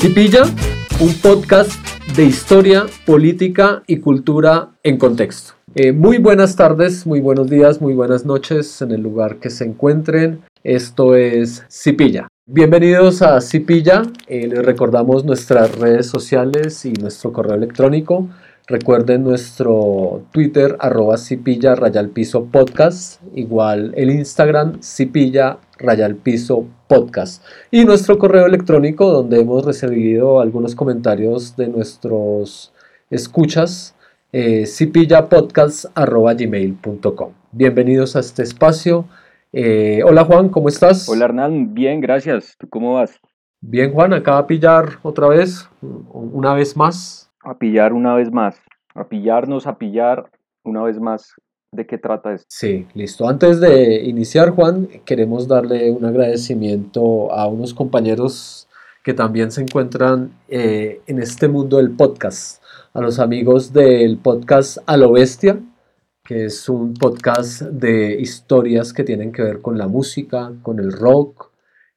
Cipilla, un podcast de historia, política y cultura en contexto. Eh, muy buenas tardes, muy buenos días, muy buenas noches en el lugar que se encuentren. Esto es Cipilla. Bienvenidos a Cipilla. Eh, les recordamos nuestras redes sociales y nuestro correo electrónico. Recuerden nuestro Twitter, arroba cipilla rayal piso podcast, igual el Instagram cipilla rayal piso podcast y nuestro correo electrónico donde hemos recibido algunos comentarios de nuestros escuchas, eh, cipillapodcast.gmail.com. Bienvenidos a este espacio. Eh, hola Juan, ¿cómo estás? Hola Hernán, bien, gracias. ¿Tú cómo vas? Bien Juan, acá a pillar otra vez, una vez más a pillar una vez más, a pillarnos, a pillar una vez más. ¿De qué trata esto? Sí, listo. Antes de iniciar, Juan, queremos darle un agradecimiento a unos compañeros que también se encuentran eh, en este mundo del podcast. A los amigos del podcast A lo Bestia, que es un podcast de historias que tienen que ver con la música, con el rock,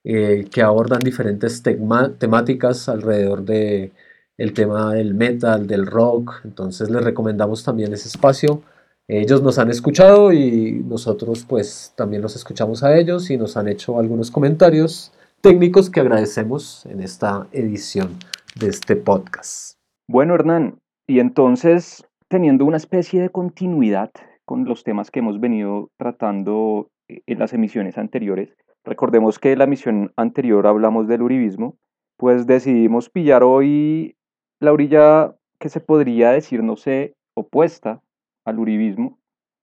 eh, que abordan diferentes temáticas alrededor de el tema del metal, del rock, entonces les recomendamos también ese espacio. Ellos nos han escuchado y nosotros pues también los escuchamos a ellos y nos han hecho algunos comentarios técnicos que agradecemos en esta edición de este podcast. Bueno, Hernán, y entonces teniendo una especie de continuidad con los temas que hemos venido tratando en las emisiones anteriores, recordemos que en la emisión anterior hablamos del uribismo, pues decidimos pillar hoy la orilla que se podría decir, no sé, opuesta al uribismo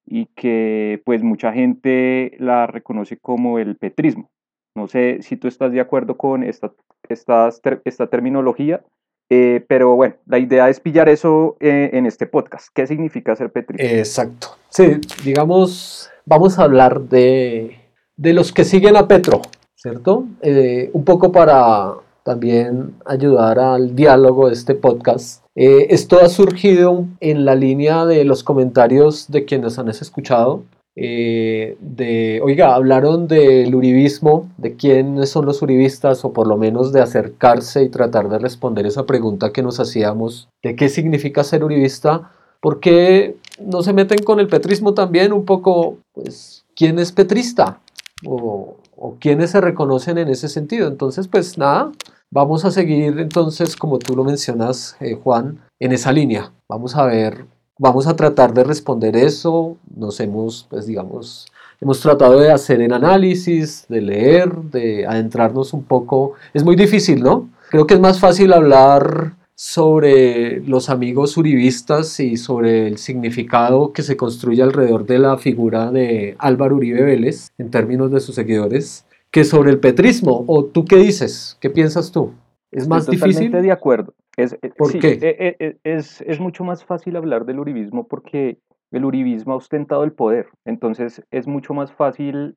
y que pues mucha gente la reconoce como el petrismo. No sé si tú estás de acuerdo con esta, esta, esta terminología, eh, pero bueno, la idea es pillar eso eh, en este podcast. ¿Qué significa ser petrismo? Exacto. Sí, digamos, vamos a hablar de, de los que siguen a Petro, ¿cierto? Eh, un poco para también ayudar al diálogo de este podcast. Eh, esto ha surgido en la línea de los comentarios de quienes han escuchado. Eh, de, oiga, hablaron del uribismo, de quiénes son los uribistas, o por lo menos de acercarse y tratar de responder esa pregunta que nos hacíamos de qué significa ser uribista. ¿Por qué no se meten con el petrismo también un poco, pues, quién es petrista? O, o quiénes se reconocen en ese sentido. Entonces, pues nada, vamos a seguir entonces, como tú lo mencionas, eh, Juan, en esa línea. Vamos a ver, vamos a tratar de responder eso. Nos hemos, pues digamos, hemos tratado de hacer el análisis, de leer, de adentrarnos un poco. Es muy difícil, ¿no? Creo que es más fácil hablar sobre los amigos uribistas y sobre el significado que se construye alrededor de la figura de Álvaro Uribe Vélez en términos de sus seguidores que sobre el petrismo. ¿O tú qué dices? ¿Qué piensas tú? ¿Es más difícil? Totalmente de acuerdo. Es, eh, ¿Por qué? Eh, eh, es, es mucho más fácil hablar del uribismo porque el uribismo ha ostentado el poder. Entonces es mucho más fácil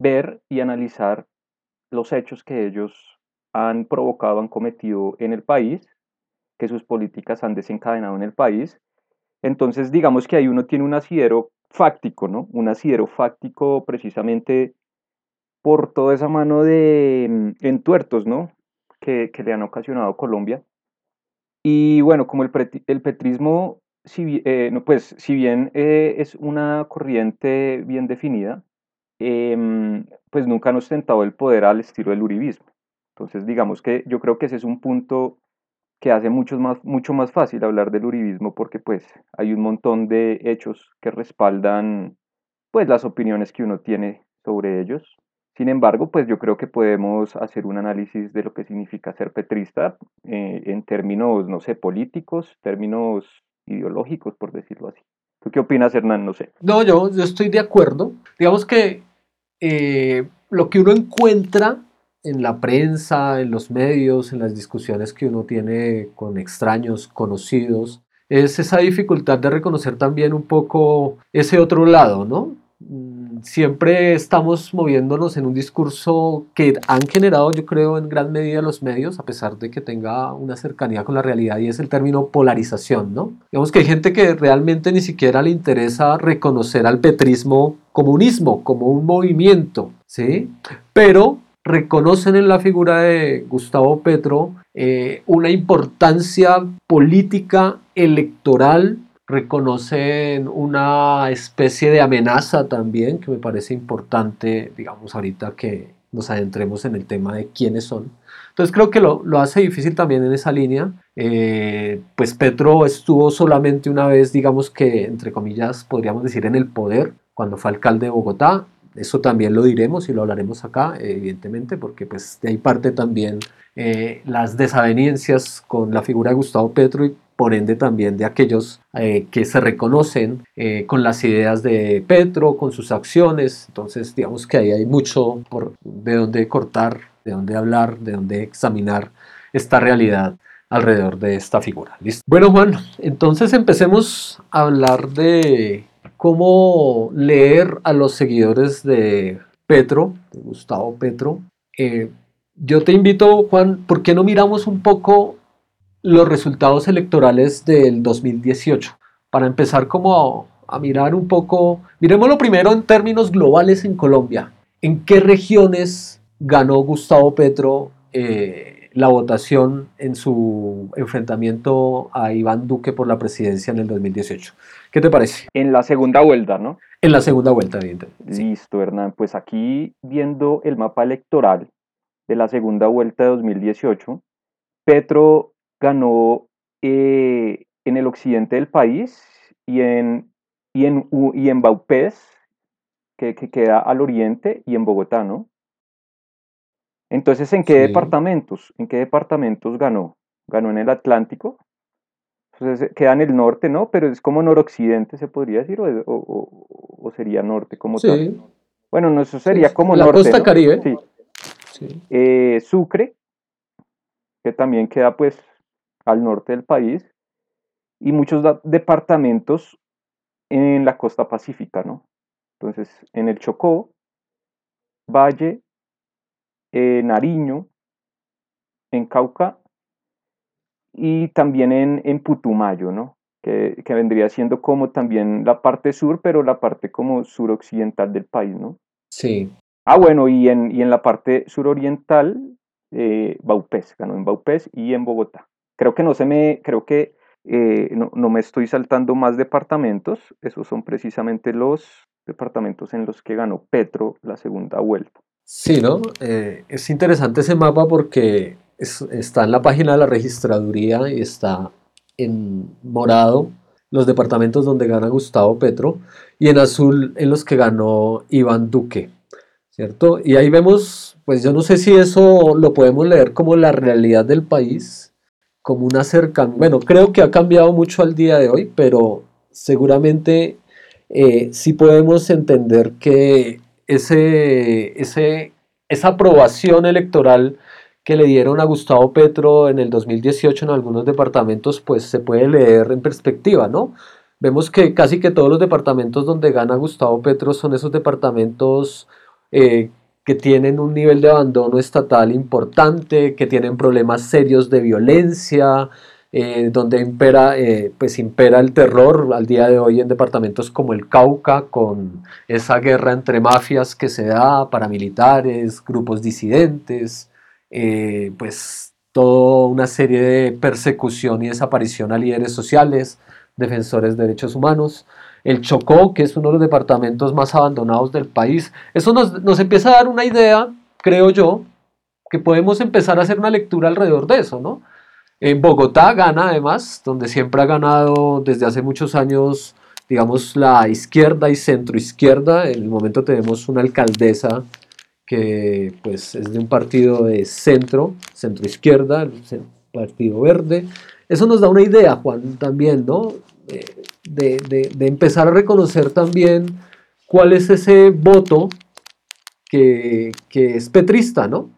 ver y analizar los hechos que ellos han provocado, han cometido en el país que sus políticas han desencadenado en el país. Entonces, digamos que ahí uno tiene un asidero fáctico, ¿no? Un asidero fáctico precisamente por toda esa mano de mm, entuertos, ¿no? Que, le han ocasionado Colombia. Y bueno, como el, el petrismo, si, eh, pues, si bien eh, es una corriente bien definida, em, pues nunca han ostentado el poder al estilo del uribismo. Entonces, digamos que yo creo que ese es un punto que hace mucho más, mucho más fácil hablar del uribismo porque pues hay un montón de hechos que respaldan pues las opiniones que uno tiene sobre ellos. Sin embargo, pues yo creo que podemos hacer un análisis de lo que significa ser petrista eh, en términos, no sé, políticos, términos ideológicos, por decirlo así. ¿Tú qué opinas, Hernán? No sé. No, yo, yo estoy de acuerdo. Digamos que eh, lo que uno encuentra en la prensa, en los medios, en las discusiones que uno tiene con extraños, conocidos, es esa dificultad de reconocer también un poco ese otro lado, ¿no? Mm, siempre estamos moviéndonos en un discurso que han generado, yo creo, en gran medida los medios, a pesar de que tenga una cercanía con la realidad, y es el término polarización, ¿no? Digamos que hay gente que realmente ni siquiera le interesa reconocer al petrismo comunismo, como un movimiento, ¿sí? Pero reconocen en la figura de Gustavo Petro eh, una importancia política electoral, reconocen una especie de amenaza también, que me parece importante, digamos, ahorita que nos adentremos en el tema de quiénes son. Entonces creo que lo, lo hace difícil también en esa línea. Eh, pues Petro estuvo solamente una vez, digamos que, entre comillas, podríamos decir, en el poder, cuando fue alcalde de Bogotá. Eso también lo diremos y lo hablaremos acá, evidentemente, porque pues de ahí parte también eh, las desavenencias con la figura de Gustavo Petro y por ende también de aquellos eh, que se reconocen eh, con las ideas de Petro, con sus acciones. Entonces, digamos que ahí hay mucho por, de dónde cortar, de dónde hablar, de dónde examinar esta realidad alrededor de esta figura. ¿Listo? Bueno, Juan, entonces empecemos a hablar de cómo leer a los seguidores de Petro, de Gustavo Petro. Eh, yo te invito, Juan, ¿por qué no miramos un poco los resultados electorales del 2018? Para empezar como a, mirar un poco, miremoslo primero en términos globales en Colombia. ¿En qué regiones ganó Gustavo Petro eh, la votación en su enfrentamiento a Iván Duque por la presidencia en el 2018? ¿Qué te parece? En la segunda vuelta, ¿no? En la segunda vuelta, evidentemente. Listo, Hernán. Pues aquí viendo el mapa electoral de la segunda vuelta de 2018, Petro ganó eh, en el occidente del país y en, y en, y en Baupés, que, queda al oriente, y en Bogotá, ¿no? Entonces, ¿en qué departamentos? ¿En qué departamentos ganó? Ganó en el Atlántico, entonces queda en el norte, ¿no? Pero es como noroccidente, se podría decir, o, sería norte como tal. Bueno, no, eso sería como la norte. La costa caribe. Sí. Eh, Sucre, que también queda pues al norte del país, y muchos departamentos en la costa pacífica, ¿no? Entonces, en el Chocó, Valle, eh, Nariño, en Cauca y también en, en Putumayo, ¿no? Que, que, vendría siendo como también la parte sur, pero la parte como suroccidental del país, ¿no? Sí. Ah, bueno, y en, y en la parte suroriental, eh, Baupés, ganó en Baupés y en Bogotá. Creo que no se me, creo que eh, no, no, me estoy saltando más departamentos, esos son precisamente los departamentos en los que ganó Petro la segunda vuelta. Sí, ¿no? Eh, es interesante ese mapa porque está en la página de la registraduría y está en morado los departamentos donde gana Gustavo Petro y en azul en los que ganó Iván Duque. ¿cierto? Y ahí vemos, pues yo no sé si eso lo podemos leer como la realidad del país, como una cercan, bueno, creo que ha cambiado mucho al día de hoy, pero seguramente eh, sí podemos entender que ese, esa aprobación electoral que le dieron a Gustavo Petro en el 2018 en algunos departamentos, pues se puede leer en perspectiva, ¿no? Vemos que casi que todos los departamentos donde gana Gustavo Petro son esos departamentos eh, que tienen un nivel de abandono estatal importante, que tienen problemas serios de violencia, eh, donde impera, eh, pues impera el terror al día de hoy en departamentos como el Cauca, con esa guerra entre mafias que se da, paramilitares, grupos disidentes, pues toda una serie de persecución y desaparición a líderes sociales, defensores de derechos humanos el Chocó, que es uno de los departamentos más abandonados del país. Eso nos, empieza a dar una idea, creo yo, que podemos empezar a hacer una lectura alrededor de eso, ¿no? En Bogotá gana además, donde siempre ha ganado desde hace muchos años, digamos, la izquierda y centroizquierda. En el momento tenemos una alcaldesa que pues es de un partido de centro, centroizquierda, el Partido Verde. Eso nos da una idea, Juan, también, ¿no? de, empezar a reconocer también cuál es ese voto que, es petrista, ¿no?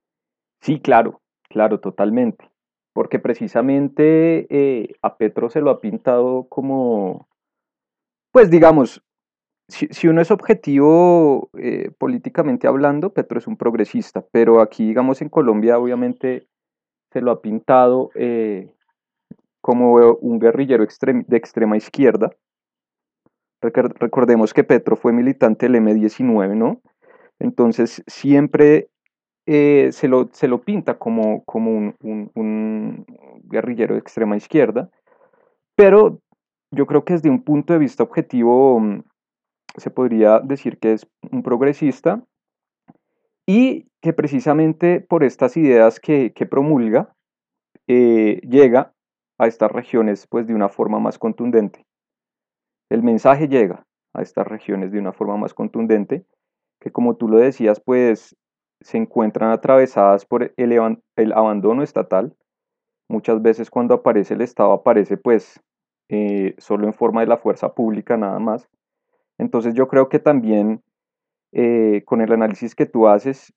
Sí, claro, claro, totalmente. Porque precisamente eh, a Petro se lo ha pintado como, pues digamos, si, uno es objetivo eh, políticamente hablando, Petro es un progresista, pero aquí, digamos, en Colombia obviamente se lo ha pintado eh, como un guerrillero de extrema izquierda. Recordemos que Petro fue militante del M19, ¿no? Entonces siempre eh, se, lo, se, lo, pinta como, como un, un, guerrillero de extrema izquierda, pero yo creo que desde un punto de vista objetivo mm, se podría decir que es un progresista y que precisamente por estas ideas que, que promulga eh, llega a estas regiones pues de una forma más contundente. El mensaje llega a estas regiones de una forma más contundente, que como tú lo decías, pues se encuentran atravesadas por el, el abandono estatal. Muchas veces cuando aparece el Estado aparece pues eh, solo en forma de la fuerza pública nada más. Entonces yo creo que también eh, con el análisis que tú haces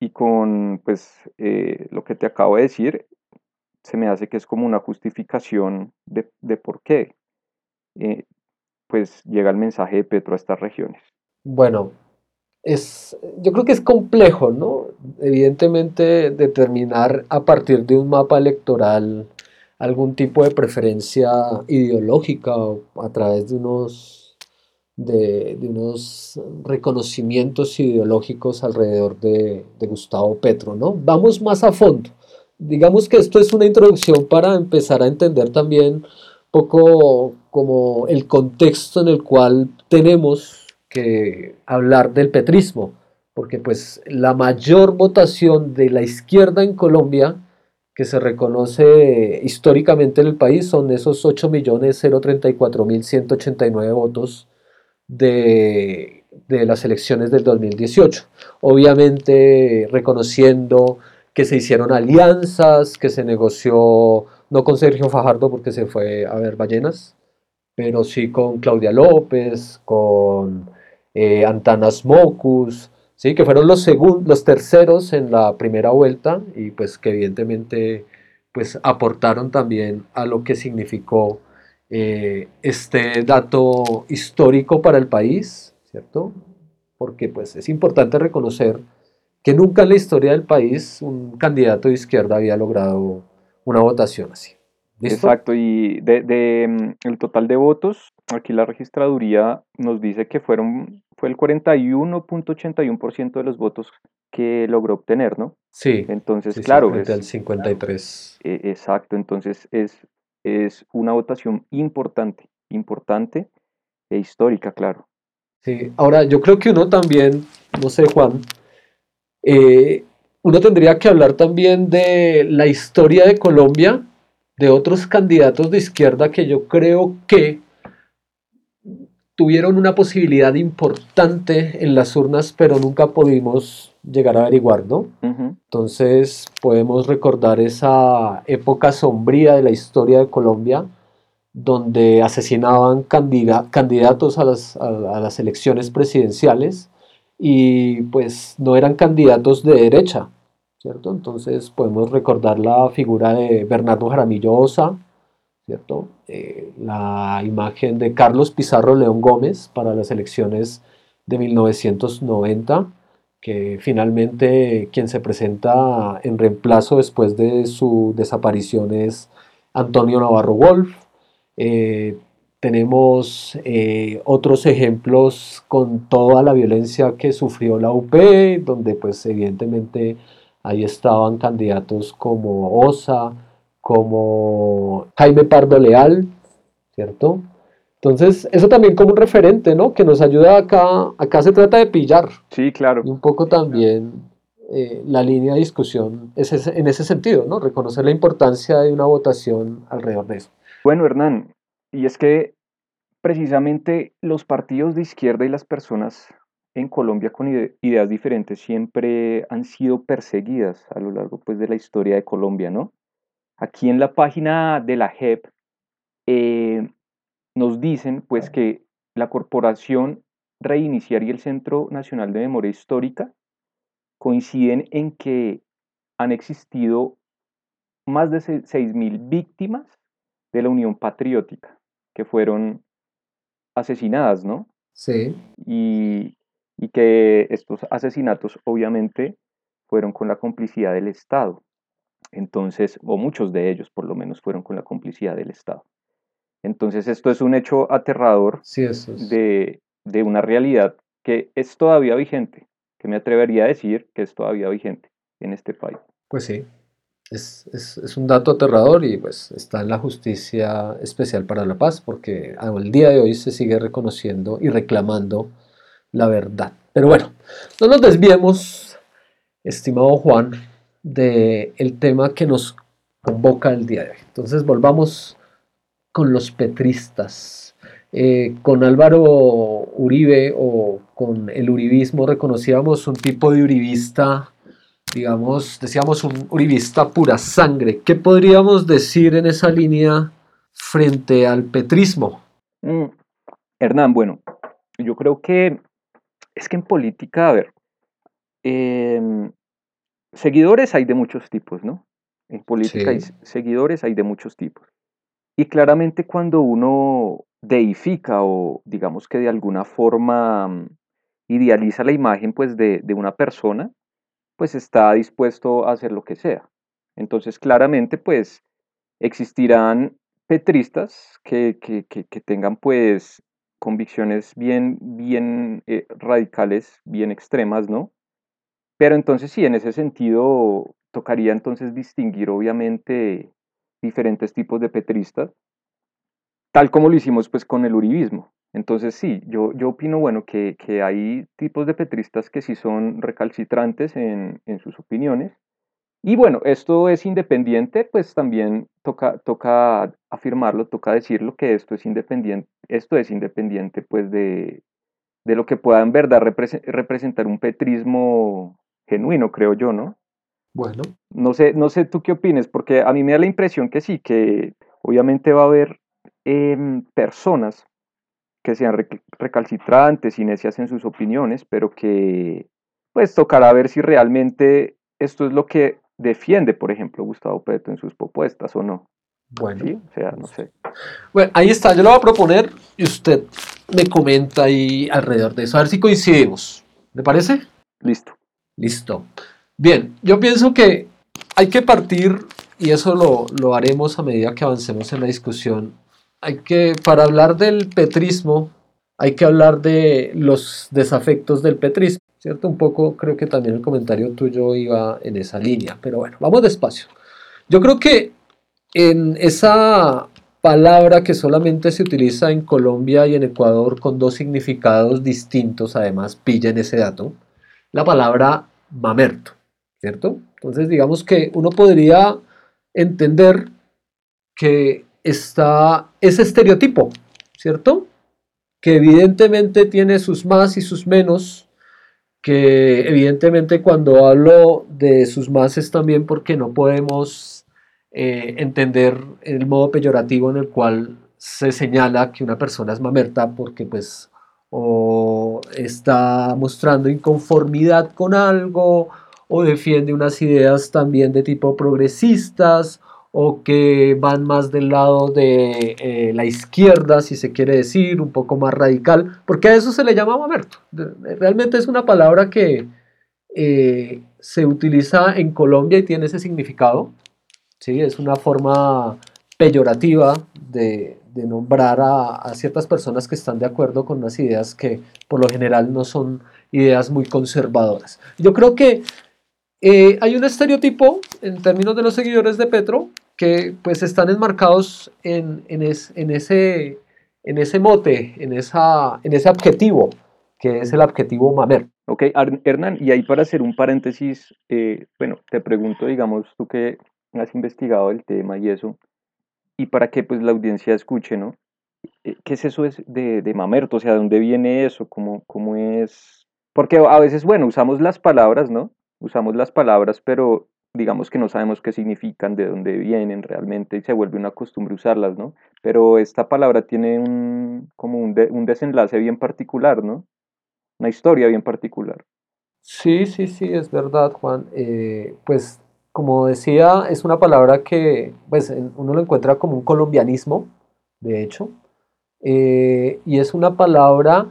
y con pues eh, lo que te acabo de decir, se me hace que es como una justificación de, de por qué pues llega el mensaje de Petro a estas regiones. Bueno, es, yo creo que es complejo, ¿no? Evidentemente determinar a partir de un mapa electoral algún tipo de preferencia ideológica o a través de unos, de, unos reconocimientos ideológicos alrededor de, de Gustavo Petro, ¿no? Vamos más a fondo. Digamos que esto es una introducción para empezar a entender también poco como el contexto en el cual tenemos que hablar del petrismo, porque pues la mayor votación de la izquierda en Colombia que se reconoce históricamente en el país son esos 8.034.189 votos de, de las elecciones del 2018. Obviamente reconociendo que se hicieron alianzas, que se negoció, no con Sergio Fajardo porque se fue a ver ballenas, pero sí con Claudia López, con eh, Antanas Mocus, ¿sí? que fueron los, los terceros en la primera vuelta y pues que evidentemente pues aportaron también a lo que significó eh, este dato histórico para el país, ¿cierto? Porque pues es importante reconocer que nunca en la historia del país un candidato de izquierda había logrado una votación así. Exacto, y de, de, mm, el total de votos, aquí la registraduría nos dice que fueron fue el 41.81% de los votos que logró obtener, ¿no? Sí. Entonces, claro. Al 53. E, exacto, entonces es, es una votación importante, importante e histórica, claro. Sí, ahora yo creo que uno también, no sé, Juan, eh, uno tendría que hablar también de la historia de Colombia, de otros candidatos de izquierda que yo creo que tuvieron una posibilidad importante en las urnas, pero nunca pudimos llegar a averiguar, ¿no? Entonces podemos recordar esa época sombría de la historia de Colombia, donde asesinaban candidatos a las, a las elecciones presidenciales y pues no eran candidatos de derecha, ¿cierto? Entonces podemos recordar la figura de Bernardo Jaramillo Osa, ¿cierto? Eh, la imagen de Carlos Pizarro León Gómez para las elecciones de 1990, que finalmente quien se presenta en reemplazo después de su desaparición es Antonio Navarro Wolf. Eh, tenemos eh, otros ejemplos con toda la violencia que sufrió la UP, donde pues evidentemente ahí estaban candidatos como Osa, como Jaime Pardo Leal, ¿cierto? Entonces, eso también como un referente, ¿no? Que nos ayuda acá, acá se trata de pillar. Sí, claro. Y un poco también eh, la línea de discusión es en ese sentido, ¿no? Reconocer la importancia de una votación alrededor de eso. Bueno, Hernán, y es que precisamente los partidos de izquierda y las personas en Colombia con ideas diferentes siempre han sido perseguidas a lo largo pues, de la historia de Colombia, ¿no? Aquí en la página de la JEP eh, nos dicen pues que la Corporación Reiniciar y el Centro Nacional de Memoria Histórica coinciden en que han existido más de 6.000 víctimas de la Unión Patriótica que fueron asesinadas, ¿no? Sí. Y, y que estos asesinatos obviamente fueron con la complicidad del Estado. Entonces, o muchos de ellos por lo menos fueron con la complicidad del Estado. Entonces, esto es un hecho aterrador de, una realidad que es todavía vigente, que me atrevería a decir que es todavía vigente. en este país. Pues sí, es, es, un dato aterrador y pues está en la justicia especial para la paz porque al día de hoy se sigue reconociendo y reclamando la verdad. Pero bueno, no nos desviemos, estimado Juan, del el tema que nos convoca el día de hoy. Entonces volvamos con los petristas. Eh, con Álvaro Uribe o con el uribismo reconocíamos un tipo de uribista, digamos, decíamos un uribista pura sangre. ¿Qué podríamos decir en esa línea frente al petrismo? Mm, Hernán, bueno, yo creo que es que en política, a ver, em, seguidores hay de muchos tipos, ¿no? En política hay seguidores hay de muchos tipos. Y claramente cuando uno deifica o digamos que de alguna forma mm, idealiza la imagen pues de, una persona, pues está dispuesto a hacer lo que sea. Entonces claramente pues existirán petristas que, tengan pues convicciones bien, bien eh, radicales, bien extremas, ¿no? Pero entonces sí, en ese sentido tocaría entonces distinguir obviamente diferentes tipos de petristas, tal como lo hicimos pues con el uribismo. Entonces sí, yo, yo opino, bueno, que, hay tipos de petristas que sí son recalcitrantes en, sus opiniones. Y bueno, esto es independiente, pues también toca, toca afirmarlo, toca decirlo que esto es independiente, esto es independiente pues de, de lo que pueda en verdad representar un petrismo genuino, creo yo, ¿no? Bueno. No sé, no sé tú qué opines, porque a mí me da la impresión que sí, que obviamente va a haber em, personas que sean recalcitrantes y necias en sus opiniones, pero que pues tocará ver si realmente esto es lo que defiende, por ejemplo, Gustavo Petro en sus propuestas o no. Bueno. ¿Sí? O sea, no sé. Bueno, ahí está, yo lo voy a proponer y usted me comenta ahí alrededor de eso, a ver si coincidimos. ¿Le parece? Listo. Listo. Bien, yo pienso que hay que partir, y eso lo, haremos a medida que avancemos en la discusión, hay que, para hablar del petrismo, hay que hablar de los desafectos del petrismo, ¿cierto? Un poco creo que también el comentario tuyo iba en esa línea, pero bueno, vamos despacio. Yo creo que en esa palabra que solamente se utiliza en Colombia y en Ecuador con dos significados distintos, además pillen ese dato, la palabra mamerto. ¿cierto? Entonces, digamos que uno podría entender que está ese estereotipo, ¿cierto? Que evidentemente tiene sus más y sus menos, que evidentemente cuando hablo de sus más es también porque no podemos eh, entender el modo peyorativo en el cual se señala que una persona es mamerta porque pues o está mostrando inconformidad con algo o defiende unas ideas también de tipo progresistas o que van más del lado de eh, la izquierda, si se quiere decir, un poco más radical, porque a eso se le llama mamerto. Realmente es una palabra que eh, se utiliza en Colombia y tiene ese significado. ¿sí? Es una forma peyorativa de, nombrar a, a, ciertas personas que están de acuerdo con unas ideas que por lo general no son ideas muy conservadoras. Yo creo que eh, hay un estereotipo en términos de los seguidores de Petro que pues están enmarcados en, en, ese, en ese mote, en, esa, en ese objetivo, que es el objetivo Mamer. Ok, Hernán, y ahí para hacer un paréntesis, eh, bueno, te pregunto, digamos, tú que has investigado el tema y eso, y para que pues la audiencia escuche, ¿no? Eh, ¿Qué es eso de, de mamerto? O sea, ¿de dónde viene eso? ¿Cómo, ¿Cómo es? Porque a veces, bueno, usamos las palabras, ¿no? usamos las palabras, pero digamos que no sabemos qué significan, de dónde vienen realmente, y se vuelve una costumbre usarlas, ¿no? Pero esta palabra tiene un, como un, un desenlace bien particular, ¿no? Una historia bien particular. Sí, sí, sí, es verdad, Juan. Eh, pues, como decía, es una palabra que pues, uno lo encuentra como un colombianismo, de hecho, eh, y es una palabra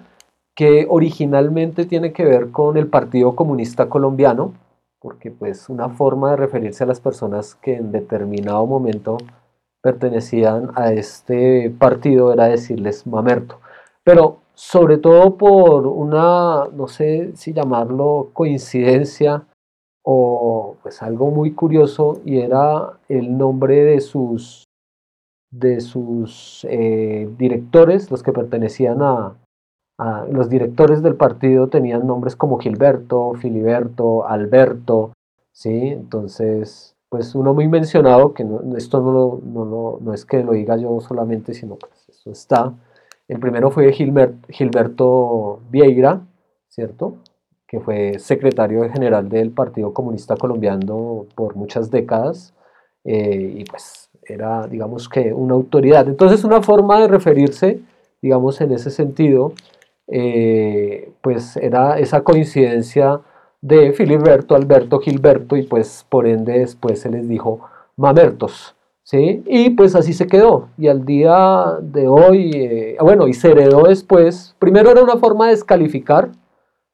que originalmente tiene que ver con el Partido Comunista Colombiano, porque pues una forma de referirse a las personas que en determinado momento pertenecían a este partido era decirles mamerto. Pero sobre todo por una, no sé si llamarlo coincidencia, o pues algo muy curioso y era el nombre de sus, de sus eh, directores, los que pertenecían a, los directores del partido tenían nombres como Gilberto, Filiberto, Alberto, ¿sí? Entonces, pues uno muy mencionado, que esto no, no, no, es que lo diga yo solamente, sino que eso está. El primero fue Gilberto Vieira, ¿cierto? Que fue secretario general del Partido Comunista Colombiano por muchas décadas, eh, y pues era, digamos que, una autoridad. Entonces, una forma de referirse, digamos, en ese sentido, eh, pues era esa coincidencia de Filiberto, Alberto, Gilberto, y pues por ende después se les dijo Mamertos. ¿sí? Y pues así se quedó. Y al día de hoy, eh, bueno, y se heredó después, primero era una forma de descalificar,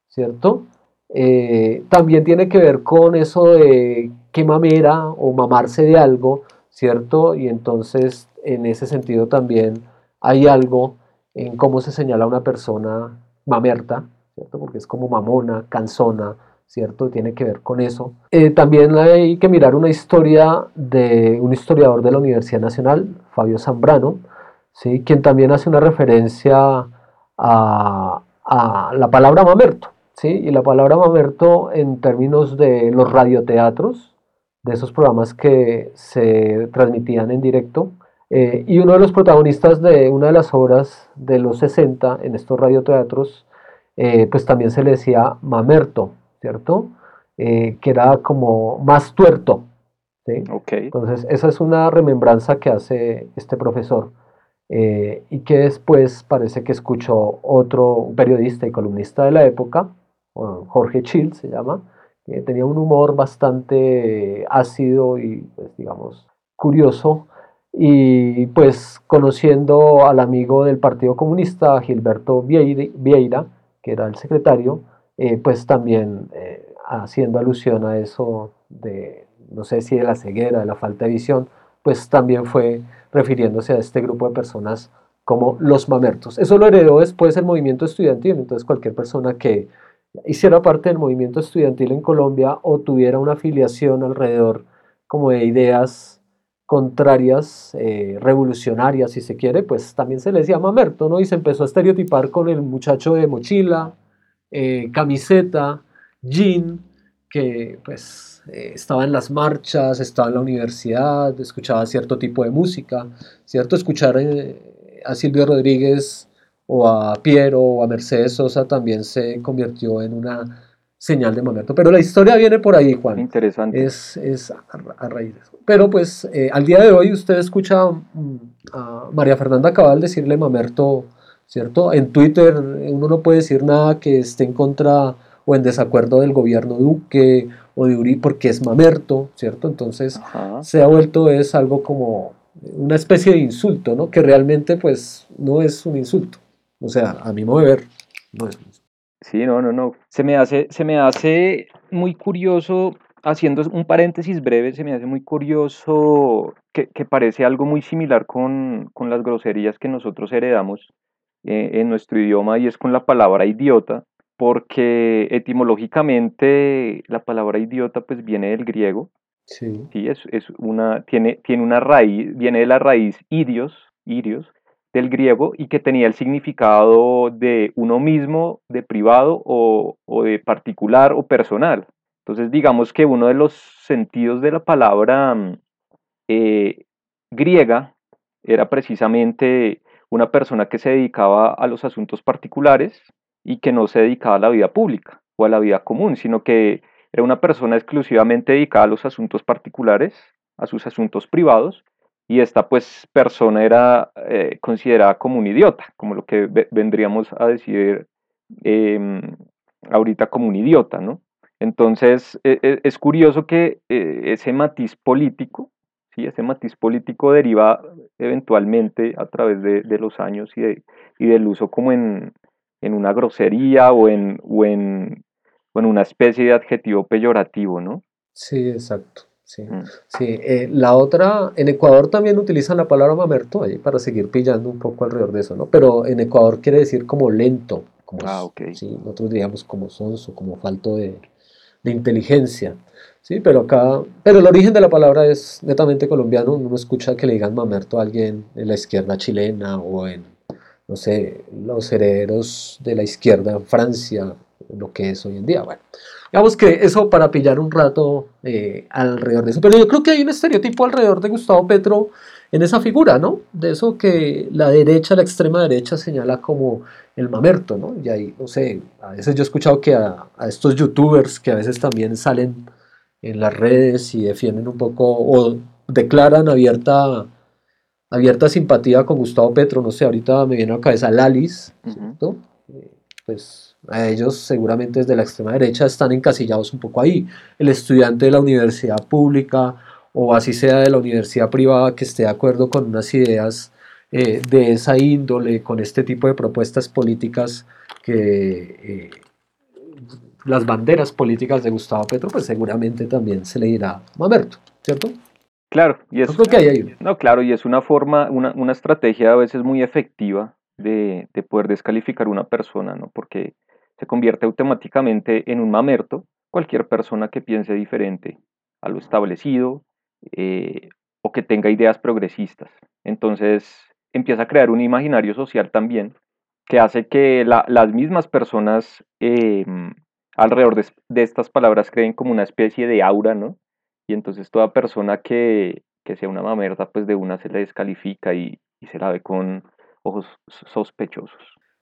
¿cierto? Eh, también tiene que ver con eso de qué mamera o mamarse de algo, ¿cierto? Y entonces en ese sentido también hay algo en cómo se señala a una persona mamerta, ¿cierto? Porque es como mamona, cansona, ¿cierto? Tiene que ver con eso. Eh, también hay que mirar una historia de un historiador de la Universidad Nacional, Fabio Zambrano, ¿sí? quien también hace una referencia a, a la palabra mamerto, y la palabra mamerto en términos de los radioteatros, de esos programas que se transmitían en directo, eh, y uno de los protagonistas de una de las obras de los 60 en estos radioteatros, eh, pues también se le decía mamerto, ¿cierto? Eh, que era como más tuerto. ¿sí? Entonces, esa es una remembranza que hace este profesor. y que después parece que escuchó otro periodista y columnista de la época, Jorge Chill se llama, que tenía un humor bastante ácido y, pues, digamos, curioso. Y pues conociendo al amigo del Partido Comunista, Gilberto Vieira, que era el secretario, eh, pues también eh, haciendo alusión a eso de, no sé si de la ceguera, de la falta de visión, pues también fue refiriéndose a este grupo de personas como los mamertos. Eso lo heredó después el movimiento estudiantil, entonces cualquier persona que hiciera parte del movimiento estudiantil en Colombia o tuviera una afiliación alrededor como de ideas contrarias, eh, revolucionarias, si se quiere, pues también se les llama Merto, ¿no? Y se empezó a estereotipar con el muchacho de mochila, eh, camiseta, jean, que pues eh, estaba en las marchas, estaba en la universidad, escuchaba cierto tipo de música, ¿cierto? Escuchar a Silvio Rodríguez o a Piero o a Mercedes Sosa también se convirtió en una señal de momento. Pero la historia viene por ahí, Juan. Interesante. Es, es a, raíz de eso. Pero pues eh, al día de hoy usted escucha mm, a María Fernanda Cabal decirle mamerto, ¿cierto? En Twitter uno no puede decir nada que esté en contra o en desacuerdo del gobierno Duque o de Uri porque es mamerto, ¿cierto? Entonces se ha vuelto es algo como una especie de insulto, ¿no? Que realmente pues no es un insulto. O sea, a mi modo de ver, no es. Sí, no, no, no. Se me hace, se me hace muy curioso, haciendo un paréntesis breve, se me hace muy curioso que, parece algo muy similar con, las groserías que nosotros heredamos eh, en nuestro idioma y es con la palabra idiota, porque etimológicamente la palabra idiota pues viene del griego. Sí. sí es, es, una, tiene, tiene una raíz, viene de la raíz irios, irios, del griego y que tenía el significado de uno mismo, de privado o, de particular o personal. Entonces digamos que uno de los sentidos de la palabra mm, eh, griega era precisamente una persona que se dedicaba a los asuntos particulares y que no se dedicaba a la vida pública o a la vida común, sino que era una persona exclusivamente dedicada a los asuntos particulares, a sus asuntos privados, y esta pues persona era eh, considerada como un idiota, como lo que vendríamos a decir em, ahorita como un idiota, ¿no? Entonces e, e, es curioso que eh, ese matiz político, ¿sí? ese matiz político deriva eventualmente a través de, los años y, y, del uso como en, una grosería o en, o en, o en una especie de adjetivo peyorativo, ¿no? Sí, exacto. Sí, mm. sí. Eh, la otra, en Ecuador también utilizan la palabra mamerto ahí para seguir pillando un poco alrededor de eso, ¿no? Pero en Ecuador quiere decir como lento, como, ah, sí, nosotros digamos como sonso, como falto de, de inteligencia. Sí, pero acá, pero el origen de la palabra es netamente colombiano. Uno escucha que le digan mamerto a alguien en la izquierda chilena o en, no sé, los herederos de la izquierda en Francia, lo que es hoy en día. Bueno, digamos que eso para pillar un rato eh, alrededor de eso. Pero yo creo que hay un estereotipo alrededor de Gustavo Petro en esa figura, ¿no? De eso que la derecha, la extrema derecha señala como el mamerto, ¿no? Y ahí, no sé, a veces yo he escuchado que a, estos youtubers que a veces también salen en las redes y defienden un poco o declaran abierta, abierta simpatía con Gustavo Petro, no sé, ahorita me viene a la cabeza Lalis, ¿cierto? Eh, pues a ellos seguramente desde la extrema derecha están encasillados un poco ahí. El estudiante de la universidad pública o así sea de la universidad privada que esté de acuerdo con unas ideas eh, de esa índole, con este tipo de propuestas políticas que eh, las banderas políticas de Gustavo Petro, pues seguramente también se le dirá mamerto, ¿cierto? Claro, y es, que hay no, claro, y es una forma, una, una estrategia a veces muy efectiva de, de, poder descalificar una persona, ¿no? Porque se convierte automáticamente en un mamerto cualquier persona que piense diferente a lo establecido, eh, o que tenga ideas progresistas. Entonces empieza a crear un imaginario social también que hace que las mismas personas em, alrededor de, estas palabras creen como una especie de aura, ¿no? Y entonces toda persona que, que sea una mamerta, pues de una se le descalifica y, se la ve con ojos sospechosos.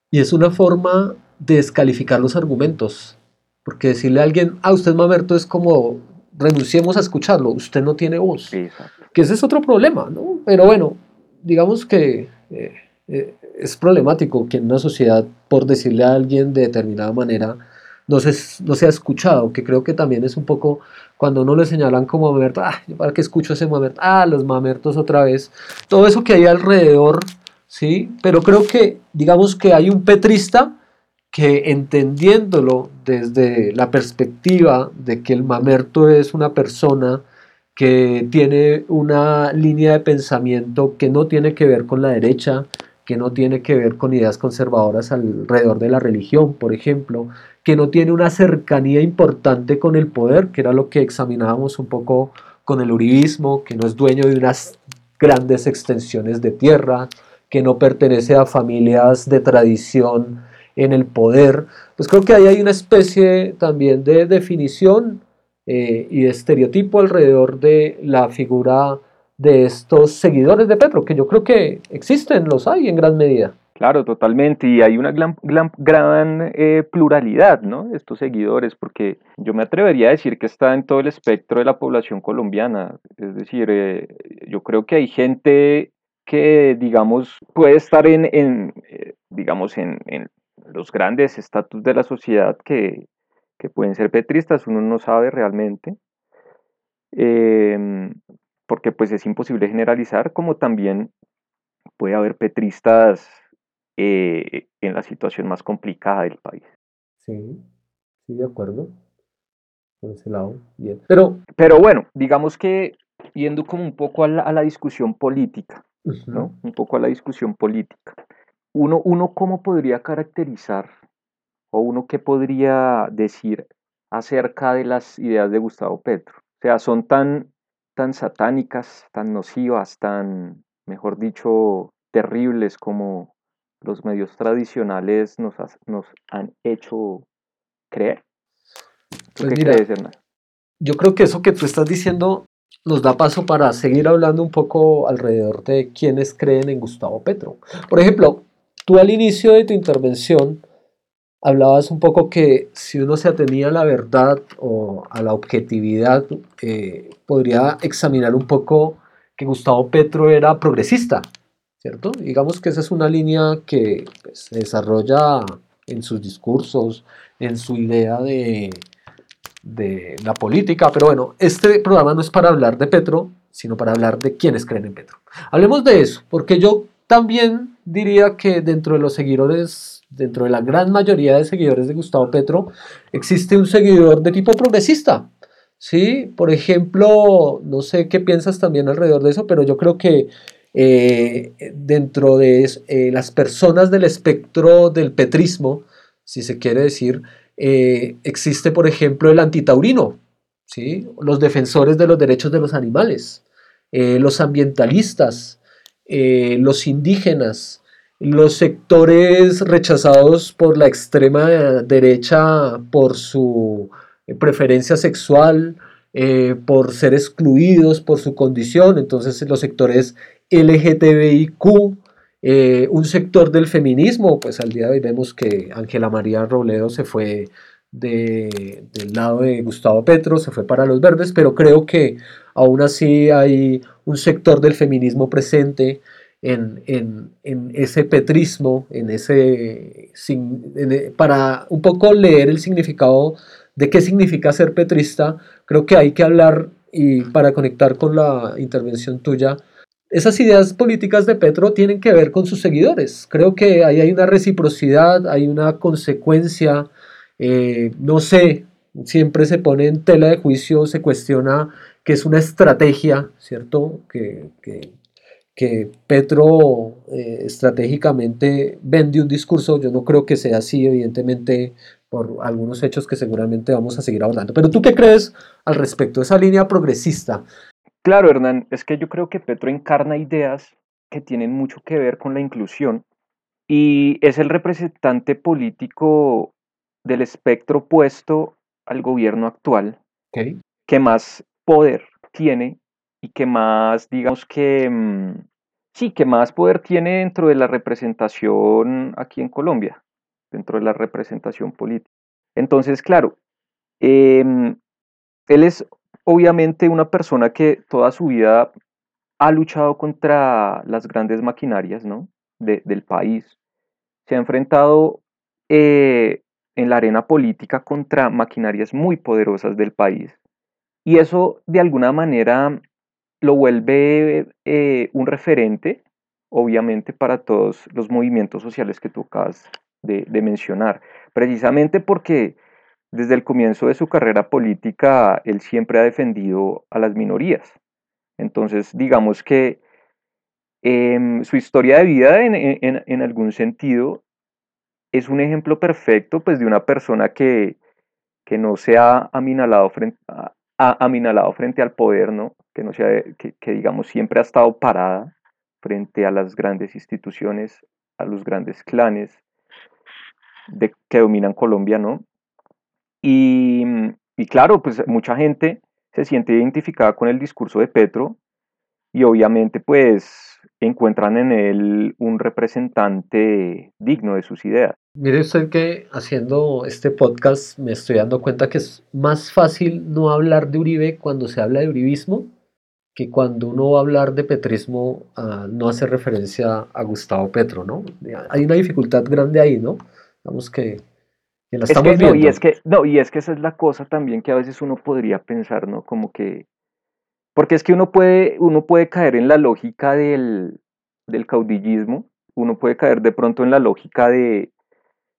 Y es una forma descalificar los argumentos, porque decirle a alguien, ah, usted es mamerto, es como renunciemos a escucharlo, usted no tiene voz. Que ese es otro problema, ¿no? Pero bueno, digamos que eh, eh, es problemático que en una sociedad, por decirle a alguien de determinada manera, no se, no ha escuchado, que creo que también es un poco cuando uno le señalan como mamerto, ah, ¿para qué escucho ese mamerto? Ah, los mamertos otra vez. Todo eso que hay alrededor, ¿sí? Pero creo que, digamos que hay un petrista que entendiéndolo desde la perspectiva de que el mamerto es una persona que tiene una línea de pensamiento que no tiene que ver con la derecha, que no tiene que ver con ideas conservadoras alrededor de la religión, por ejemplo, que no tiene una cercanía importante con el poder, que era lo que examinábamos un poco con el uribismo, que no es dueño de unas grandes extensiones de tierra, que no pertenece a familias de tradición en el poder, pues creo que ahí hay una especie también de definición eh, y de estereotipo alrededor de la figura de estos seguidores de Petro, que yo creo que existen, los hay en gran medida. Claro, totalmente, y hay una gran, eh, pluralidad, ¿no? Estos seguidores, porque yo me atrevería a decir que está en todo el espectro de la población colombiana, es decir, eh, yo creo que hay gente que, digamos, puede estar en, en digamos, en, los grandes estatus de la sociedad que, pueden ser petristas, uno no sabe realmente, em, porque pues es imposible generalizar, como también puede haber petristas eh, en la situación más complicada del país. Sí, sí, de acuerdo. Por ese lado, bien. Pero, pero bueno, digamos que yendo como un poco a la, discusión política, ¿no? Un poco a la discusión política uno, uno cómo podría caracterizar o uno qué podría decir acerca de las ideas de Gustavo Petro. O sea, son tan, tan satánicas, tan nocivas, tan, mejor dicho, terribles como los medios tradicionales nos, nos han hecho creer. Pues ¿Qué crees, Yo creo que eso que tú estás diciendo nos da paso para seguir hablando un poco alrededor de quienes creen en Gustavo Petro. Por ejemplo, Tú al inicio de tu intervención hablabas un poco que si uno se atenía a la verdad o a la objetividad, eh, podría examinar un poco que Gustavo Petro era progresista, ¿cierto? Digamos que esa es una línea que pues, se desarrolla en sus discursos, en su idea de, de la política, pero bueno, este programa no es para hablar de Petro, sino para hablar de quienes creen en Petro. Hablemos de eso, porque yo también diría que dentro de los seguidores, dentro de la gran mayoría de seguidores de Gustavo Petro, existe un seguidor de tipo progresista. Sí, por ejemplo, no sé qué piensas también alrededor de eso, pero yo creo que eh, dentro de eh, las personas del espectro del petrismo, si se quiere decir, eh, existe, por ejemplo, el antitaurino, ¿sí? los defensores de los derechos de los animales, los ambientalistas, eh, los indígenas, los sectores rechazados por la extrema derecha por su preferencia sexual, por ser excluidos por su condición, entonces los sectores LGTBIQ, un sector del feminismo, pues al día de hoy vemos que Ángela María Robledo se fue del lado de Gustavo Petro, se fue para los verdes, pero creo que aún así hay un sector del feminismo presente en, ese petrismo, en ese, para un poco leer el significado de qué significa ser petrista, creo que hay que hablar y para conectar con la intervención tuya, esas ideas políticas de Petro tienen que ver con sus seguidores. Creo que ahí hay una reciprocidad, hay una consecuencia eh, no sé, siempre se pone en tela de juicio, se cuestiona que es una estrategia, ¿cierto? Que, que, Petro eh, estratégicamente vende un discurso, yo no creo que sea así, evidentemente, por algunos hechos que seguramente vamos a seguir abordando. Pero tú qué crees al respecto de esa línea progresista? Claro, Hernán, es que yo creo que Petro encarna ideas que tienen mucho que ver con la inclusión y es el representante político del espectro opuesto al gobierno actual, que más poder tiene y que más, digamos que, mm, sí, que más poder tiene dentro de la representación aquí en Colombia, dentro de la representación política. Entonces, claro, em, él es obviamente una persona que toda su vida ha luchado contra las grandes maquinarias ¿no? del país. Se ha enfrentado eh, en la arena política contra maquinarias muy poderosas del país. Y eso de alguna manera lo vuelve eh, un referente, obviamente, para todos los movimientos sociales que tú acabas de, mencionar, precisamente porque desde el comienzo de su carrera política él siempre ha defendido a las minorías. Entonces, digamos que em, su historia de vida en, algún sentido es un ejemplo perfecto pues, de una persona que, que no se ha aminalado frente, a, aminalado frente al poder, ¿no? que, no sea, que, digamos siempre ha estado parada frente a las grandes instituciones, a los grandes clanes que dominan Colombia, ¿no? Y, y claro, pues mucha gente se siente identificada con el discurso de Petro y obviamente pues encuentran en él un representante digno de sus ideas. Mire usted que haciendo este podcast me estoy dando cuenta que es más fácil no hablar de Uribe cuando se habla de uribismo que cuando uno va a hablar de petrismo no hace referencia a Gustavo Petro, ¿no? Hay una dificultad grande ahí, ¿no? Vamos que, la estamos viendo. y es que, no, y es que esa es la cosa también que a veces uno podría pensar, ¿no? Como que porque es que uno puede, uno puede caer en la lógica del, caudillismo, uno puede caer de pronto en la lógica de,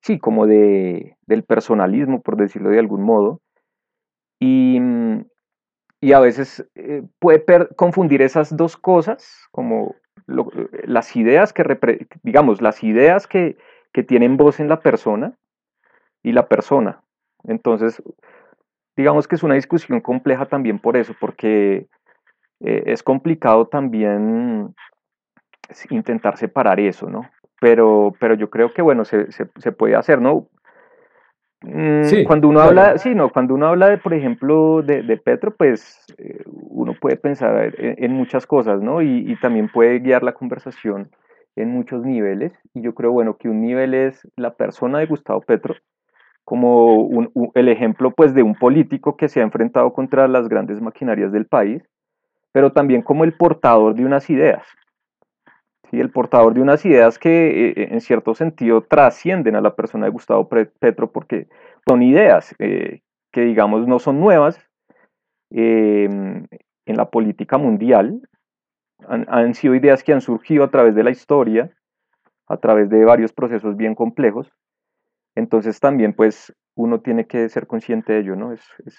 sí, como de, del personalismo, por decirlo de algún modo, y, a veces eh, puede confundir esas dos cosas, como las ideas que, digamos, las ideas que, que tienen voz en la persona y la persona. Entonces, digamos que es una discusión compleja también por eso, porque eh, es complicado también intentar separar eso, ¿no? Pero, pero yo creo que, bueno, se, puede hacer, ¿no? Mm, cuando uno habla, sí, no, cuando uno habla de, por ejemplo, de, Petro, pues eh, uno puede pensar en, muchas cosas, ¿no? Y, también puede guiar la conversación en muchos niveles. Y yo creo, bueno, que un nivel es la persona de Gustavo Petro, como el ejemplo, pues, de un político que se ha enfrentado contra las grandes maquinarias del país pero también como el portador de unas ideas. ¿Sí? El portador de unas ideas que eh, en cierto sentido trascienden a la persona de Gustavo Petro porque son ideas eh, que digamos no son nuevas em, en la política mundial, han, han sido ideas que han surgido a través de la historia, a través de varios procesos bien complejos. Entonces también pues uno tiene que ser consciente de ello, ¿no? Es, es,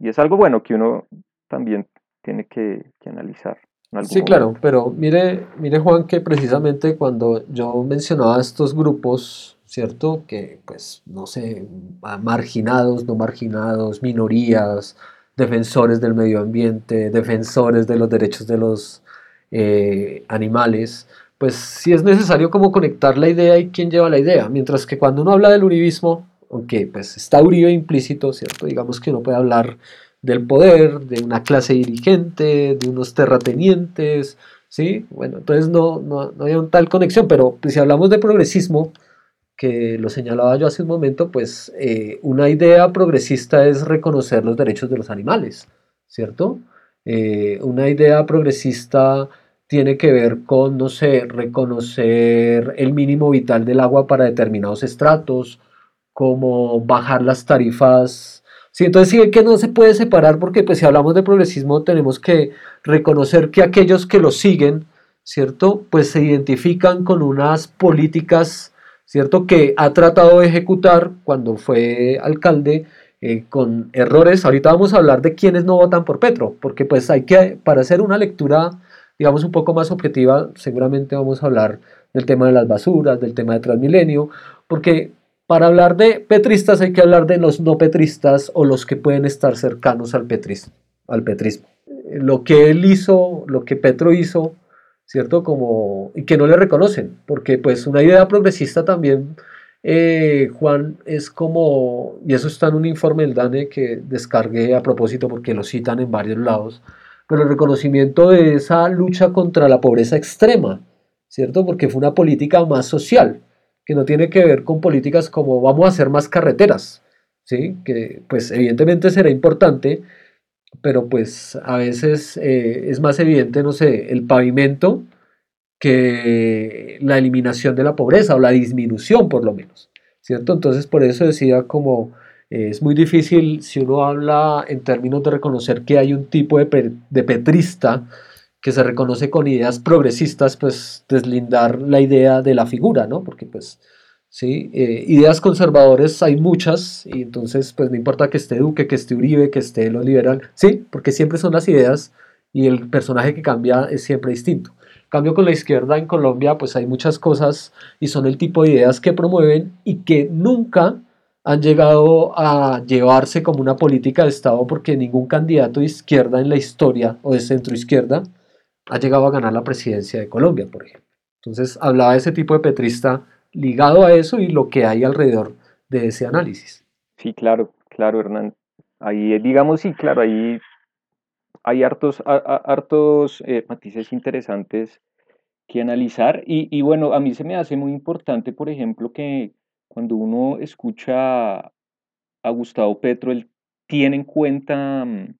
y es algo bueno que uno también tiene que, analizar. Sí, claro, pero mire, mire Juan que precisamente cuando yo mencionaba estos grupos ¿cierto? Que, pues, no sé, marginados, no marginados, minorías, defensores del medio ambiente, defensores de los derechos de los eh, animales, pues sí es necesario como conectar la idea y quién lleva la idea, mientras que cuando uno habla del uribismo, aunque pues está Uribe implícito, ¿cierto? Digamos que uno puede hablar del poder, de una clase dirigente, de unos terratenientes, ¿sí? Bueno, entonces no, no, no hay una tal conexión, pero pues, si hablamos de progresismo, que lo señalaba yo hace un momento, pues eh, una idea progresista es reconocer los derechos de los animales, ¿cierto? Eh, una idea progresista tiene que ver con, no sé, reconocer el mínimo vital del agua para determinados estratos, como bajar las tarifas. Sí, entonces sí que no se puede separar porque pues si hablamos de progresismo tenemos que reconocer que aquellos que lo siguen, ¿cierto? Pues se identifican con unas políticas ¿cierto? Que ha tratado de ejecutar cuando fue alcalde eh, con errores. Ahorita vamos a hablar de quienes no votan por Petro, porque pues hay que, para hacer una lectura, digamos, un poco más objetiva, seguramente vamos a hablar del tema de las basuras, del tema de Transmilenio, porque para hablar de petristas hay que hablar de los no petristas o los que pueden estar cercanos al petrismo. Al petrismo. Lo que él hizo, lo que Petro hizo, ¿cierto? Como, y que no le reconocen, porque pues una idea progresista también, eh, Juan, es como, y eso está en un informe del DANE que descargué a propósito porque lo citan en varios lados, pero el reconocimiento de esa lucha contra la pobreza extrema, ¿cierto? Porque fue una política más social, que no tiene que ver con políticas como vamos a hacer más carreteras, ¿sí? Que pues evidentemente será importante, pero pues a veces eh, es más evidente, no sé, el pavimento que la eliminación de la pobreza o la disminución por lo menos, ¿cierto? Entonces por eso decía como eh, es muy difícil si uno habla en términos de reconocer que hay un tipo de, de petrista que se reconoce con ideas progresistas, pues deslindar la idea de la figura, ¿no? Porque pues ¿sí? Eh, ideas conservadores hay muchas, y entonces pues no importa que esté Duque, que esté Uribe, que esté lo liberal, sí, porque siempre son las ideas y el personaje que cambia es siempre distinto. cambio con la izquierda en Colombia, pues hay muchas cosas y son el tipo de ideas que promueven y que nunca han llegado a llevarse como una política de Estado porque ningún candidato de izquierda en la historia o de centro izquierda ha llegado a ganar la presidencia de Colombia, por ejemplo. Entonces hablaba de ese tipo de petrista ligado a eso y lo que hay alrededor de ese análisis. Sí, claro, claro, Hernán. Ahí, digamos, sí, claro, ahí hay hartos, hartos eh, matices interesantes que analizar. Y, bueno, a mí se me hace muy importante, por ejemplo, que cuando uno escucha a Gustavo Petro, él tiene en cuenta mm,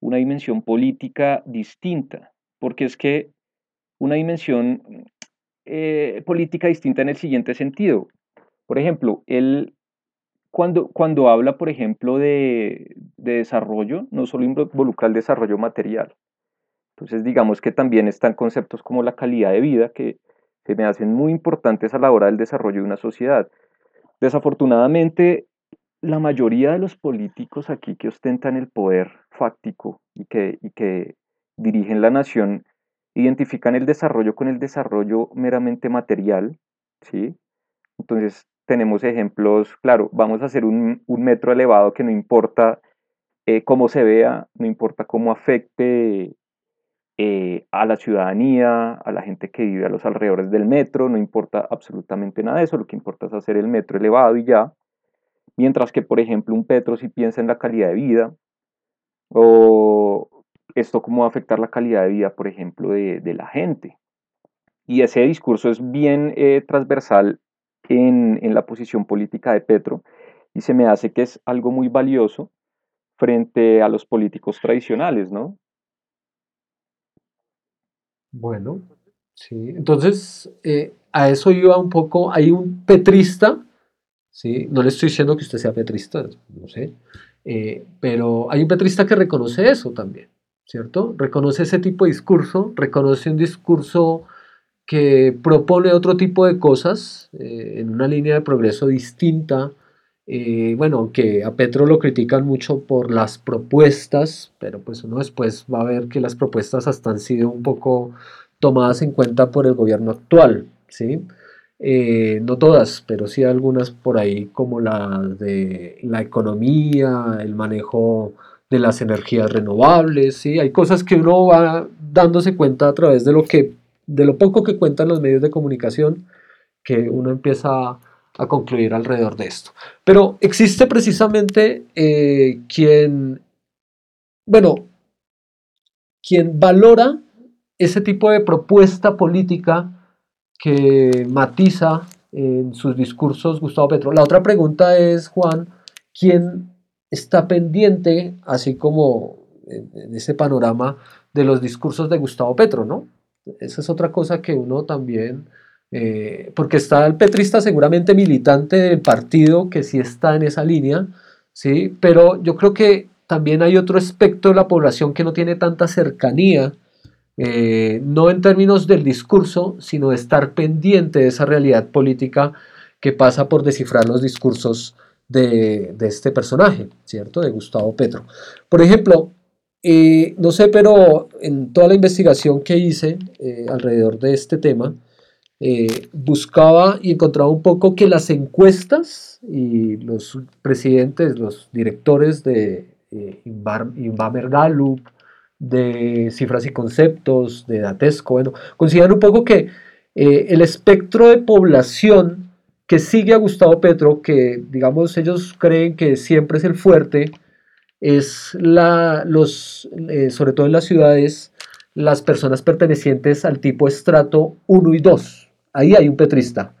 una dimensión política distinta, porque es que una dimensión eh, política distinta en el siguiente sentido. Por ejemplo, él cuando, cuando habla, por ejemplo, de, desarrollo, no solo involucra el desarrollo material. Entonces, digamos que también están conceptos como la calidad de vida que se me hacen muy importantes a la hora del desarrollo de una sociedad. Desafortunadamente, la mayoría de los políticos aquí que ostentan el poder fáctico y que, y que dirigen la nación identifican el desarrollo con el desarrollo meramente material, ¿sí? Entonces tenemos ejemplos, claro, vamos a hacer un, metro elevado que no importa eh, cómo se vea, no importa cómo afecte eh, a la ciudadanía, a la gente que vive a los alrededores del metro, no importa absolutamente nada de eso, lo que importa es hacer el metro elevado y ya. Mientras que, por ejemplo, un Petro si piensa en la calidad de vida, o, esto cómo va a afectar la calidad de vida, por ejemplo, de, la gente. Y ese discurso es bien eh, transversal en, la posición política de Petro y se me hace que es algo muy valioso frente a los políticos tradicionales, ¿no? Bueno, sí. Entonces, eh, a eso iba un poco, hay un petrista, ¿sí? No le estoy diciendo que usted sea petrista, no sé, eh, pero hay un petrista que reconoce eso también. ¿Cierto? Reconoce ese tipo de discurso, reconoce un discurso que propone otro tipo de cosas eh, en una línea de progreso distinta. Eh, bueno, aunque a Petro lo critican mucho por las propuestas, pero pues uno después va a ver que las propuestas hasta han sido un poco tomadas en cuenta por el gobierno actual, ¿sí? eh, no todas, pero sí algunas por ahí como la de la economía, el manejo de las energías renovables, ¿sí? Hay cosas que uno va dándose cuenta a través de lo que de lo poco que cuentan los medios de comunicación que uno empieza a, concluir alrededor de esto. Pero existe precisamente eh, quien, bueno, quien valora ese tipo de propuesta política que matiza en sus discursos Gustavo Petro. La otra pregunta es, Juan, ¿quién está pendiente, así como en ese panorama, de los discursos de Gustavo Petro, ¿no? Esa es otra cosa que uno también, eh, porque está el petrista seguramente militante del partido que sí está en esa línea, ¿sí? Pero yo creo que también hay otro aspecto de la población que no tiene tanta cercanía, eh, no en términos del discurso, sino de estar pendiente de esa realidad política que pasa por descifrar los discursos de, este personaje, ¿cierto? De Gustavo Petro. Por ejemplo, eh, no sé, pero en toda la investigación que hice eh, alrededor de este tema, eh, buscaba y encontraba un poco que las encuestas y los presidentes, los directores de Inbamer Gallup, de Cifras y Conceptos, de Datesco, bueno, consideran un poco que el espectro de población que sigue a Gustavo Petro, que digamos ellos creen que siempre es el fuerte, es la, los, eh, sobre todo en las ciudades, las personas pertenecientes al tipo estrato 1 y 2. Ahí hay un petrista.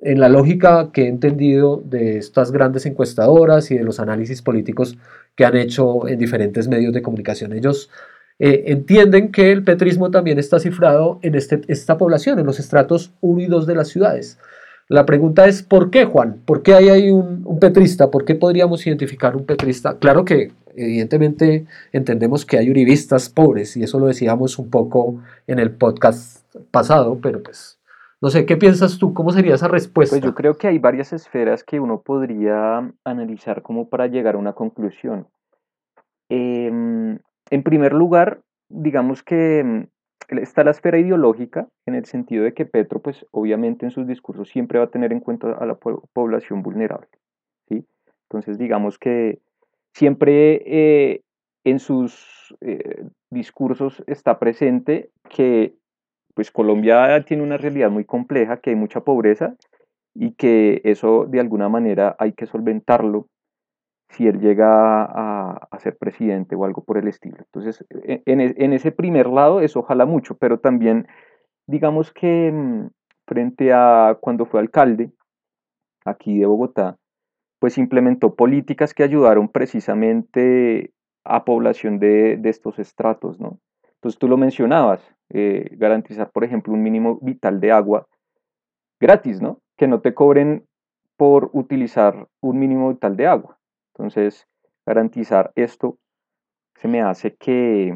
En la lógica que he entendido de estas grandes encuestadoras y de los análisis políticos que han hecho en diferentes medios de comunicación, ellos eh, entienden que el petrismo también está cifrado en este, esta población, en los estratos 1 y 2 de las ciudades. La pregunta es, ¿por qué, Juan? ¿Por qué hay ahí un, petrista? ¿Por qué podríamos identificar un petrista? Claro que evidentemente entendemos que hay uribistas pobres y eso lo decíamos un poco en el podcast pasado, pero pues no sé, ¿qué piensas tú? ¿Cómo sería esa respuesta? Pues yo creo que hay varias esferas que uno podría analizar como para llegar a una conclusión. Em, en primer lugar, digamos que está la esfera ideológica, en el sentido de que Petro, pues obviamente en sus discursos siempre va a tener en cuenta a la población vulnerable. ¿sí? Entonces, digamos que siempre eh, en sus eh, discursos está presente que pues Colombia tiene una realidad muy compleja, que hay mucha pobreza y que eso de alguna manera hay que solventarlo si él llega a, ser presidente o algo por el estilo. Entonces, e, e, en, ese primer lado, eso ojalá mucho, pero también, digamos que mm, frente a cuando fue alcalde aquí de Bogotá, pues implementó políticas que ayudaron precisamente a población de, estos estratos, ¿no? Entonces tú lo mencionabas, eh, garantizar, por ejemplo, un mínimo vital de agua gratis, ¿no? Que no te cobren por utilizar un mínimo vital de agua. Entonces, garantizar esto se me hace que,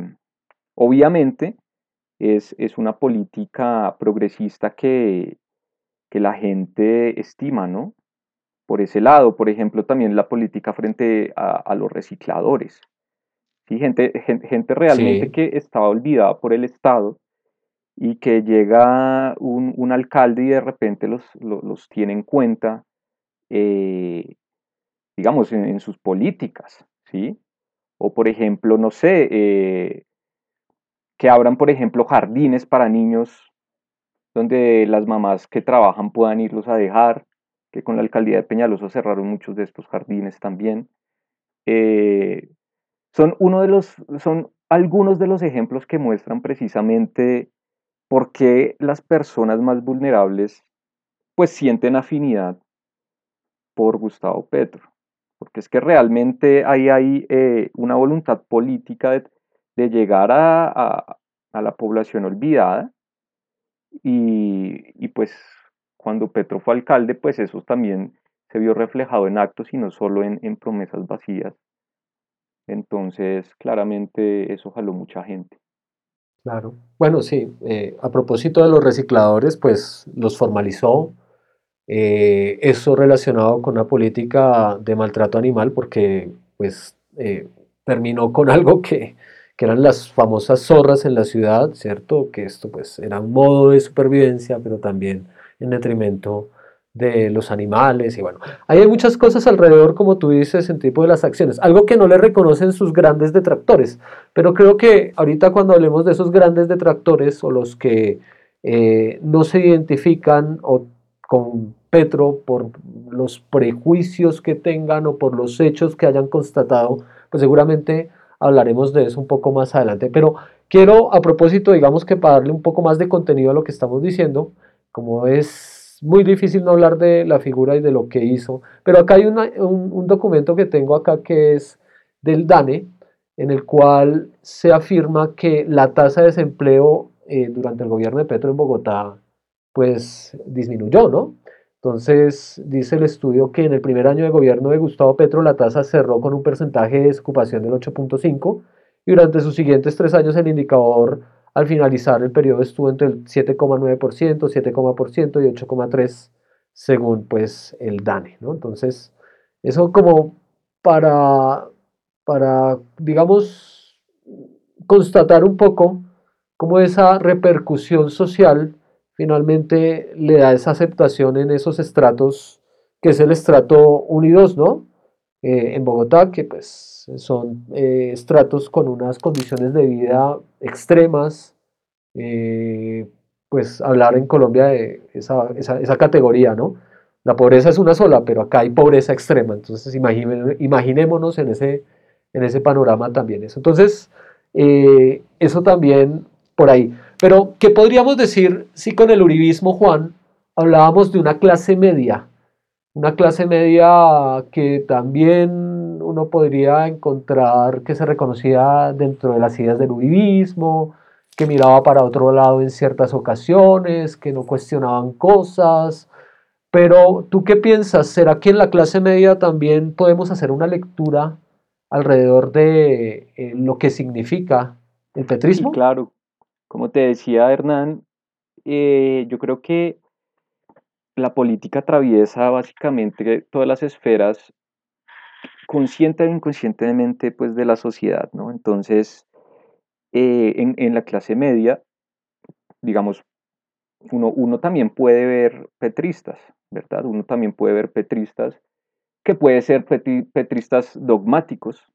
obviamente, es, una política progresista que, la gente estima, ¿no? Por ese lado, por ejemplo, también la política frente a, los recicladores. ¿sí? Gente, gente, realmente que estaba olvidada por el Estado y que llega un, alcalde y de repente los, los, tiene en cuenta eh, digamos, en, sus políticas, ¿sí? O, por ejemplo, no sé, eh, que abran, por ejemplo, jardines para niños donde las mamás que trabajan puedan irlos a dejar, que con la alcaldía de Peñalosa cerraron muchos de estos jardines también. Eh, son, uno de los, son algunos de los ejemplos que muestran precisamente por qué las personas más vulnerables pues sienten afinidad por Gustavo Petro porque es que realmente ahí hay eh, una voluntad política de, llegar a, la población olvidada y, pues cuando Petro fue alcalde, pues eso también se vio reflejado en actos y no solo en, promesas vacías. Entonces, claramente eso jaló mucha gente. Claro. Bueno, sí, eh, a propósito de los recicladores, pues los formalizó, eh, eso relacionado con una política de maltrato animal, porque pues eh, terminó con algo que, eran las famosas zorras en la ciudad, ¿cierto? Que esto pues era un modo de supervivencia, pero también en detrimento de los animales y bueno, hay muchas cosas alrededor, como tú dices, en tipo de las acciones, algo que no le reconocen sus grandes detractores, pero creo que ahorita cuando hablemos de esos grandes detractores o los que eh, no se identifican o con Petro por los prejuicios que tengan o por los hechos que hayan constatado, pues seguramente hablaremos de eso un poco más adelante. Pero quiero, a propósito, digamos que para darle un poco más de contenido a lo que estamos diciendo, como es muy difícil no hablar de la figura y de lo que hizo, pero acá hay un, documento que tengo acá que es del DANE, en el cual se afirma que la tasa de desempleo eh, durante el gobierno de Petro en Bogotá, pues disminuyó, ¿no? Entonces, dice el estudio que en el primer año de gobierno de Gustavo Petro la tasa cerró con un porcentaje de desocupación del 8.5 y durante sus siguientes tres años el indicador al finalizar el periodo estuvo entre el 7,9%, 7,% y 8,3% según pues el DANE. ¿no? Entonces, eso como para, para, digamos, constatar un poco cómo esa repercusión social finalmente le da esa aceptación en esos estratos, que es el estrato 1 y 2, ¿no? Eh, en Bogotá, que pues son eh, estratos con unas condiciones de vida extremas, eh, pues hablar en Colombia de esa, esa, categoría, ¿no? La pobreza es una sola, pero acá hay pobreza extrema, entonces imaginémonos en ese, en ese panorama también eso. Entonces, eso también por ahí. Pero, ¿qué podríamos decir si con el uribismo, Juan, hablábamos de una clase media? Una clase media que también uno podría encontrar que se reconocía dentro de las ideas del uribismo, que miraba para otro lado en ciertas ocasiones, que no cuestionaban cosas. Pero, ¿tú qué piensas? ¿Será que en la clase media también podemos hacer una lectura alrededor de eh, lo que significa el petrismo? claro, como te decía Hernán, eh, yo creo que la política atraviesa básicamente todas las esferas consciente e inconscientemente pues de la sociedad, ¿no? Entonces, eh, en, la clase media, digamos, uno, uno también puede ver petristas, ¿verdad? Uno también puede ver petristas que puede ser petristas dogmáticos,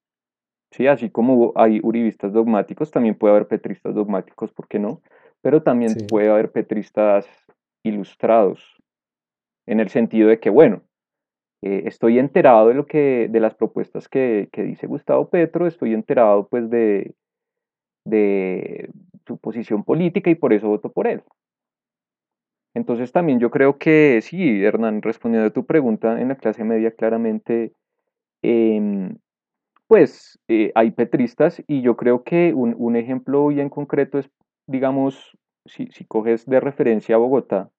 ¿sí? Así como hay uribistas dogmáticos, también puede haber petristas dogmáticos, ¿por qué no? Pero también puede haber petristas ilustrados, en el sentido de que, bueno, eh, estoy enterado de lo que, de las propuestas que, dice Gustavo Petro, estoy enterado pues de, de su posición política y por eso voto por él. Entonces también yo creo que sí, Hernán, respondiendo a tu pregunta, en la clase media claramente em, pues eh, hay petristas y yo creo que un, ejemplo bien concreto es, digamos, si, coges de referencia a Bogotá,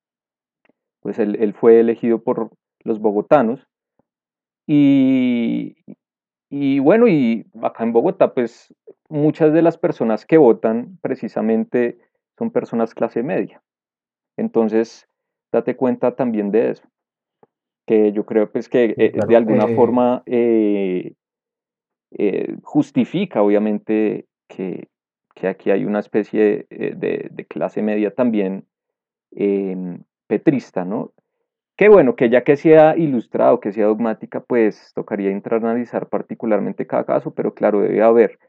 pues él, fue elegido por los bogotanos y, y bueno, y acá en Bogotá, pues muchas de las personas que votan precisamente son personas clase media. Entonces, date cuenta también de eso, que yo creo pues que eh, de alguna eh, forma eh, justifica obviamente que, aquí hay una especie eh, de, clase media también em, petrista, ¿no? Qué bueno, que ya que sea ilustrado, que sea dogmática, pues tocaría entrar a analizar particularmente cada caso, pero claro, debe haber.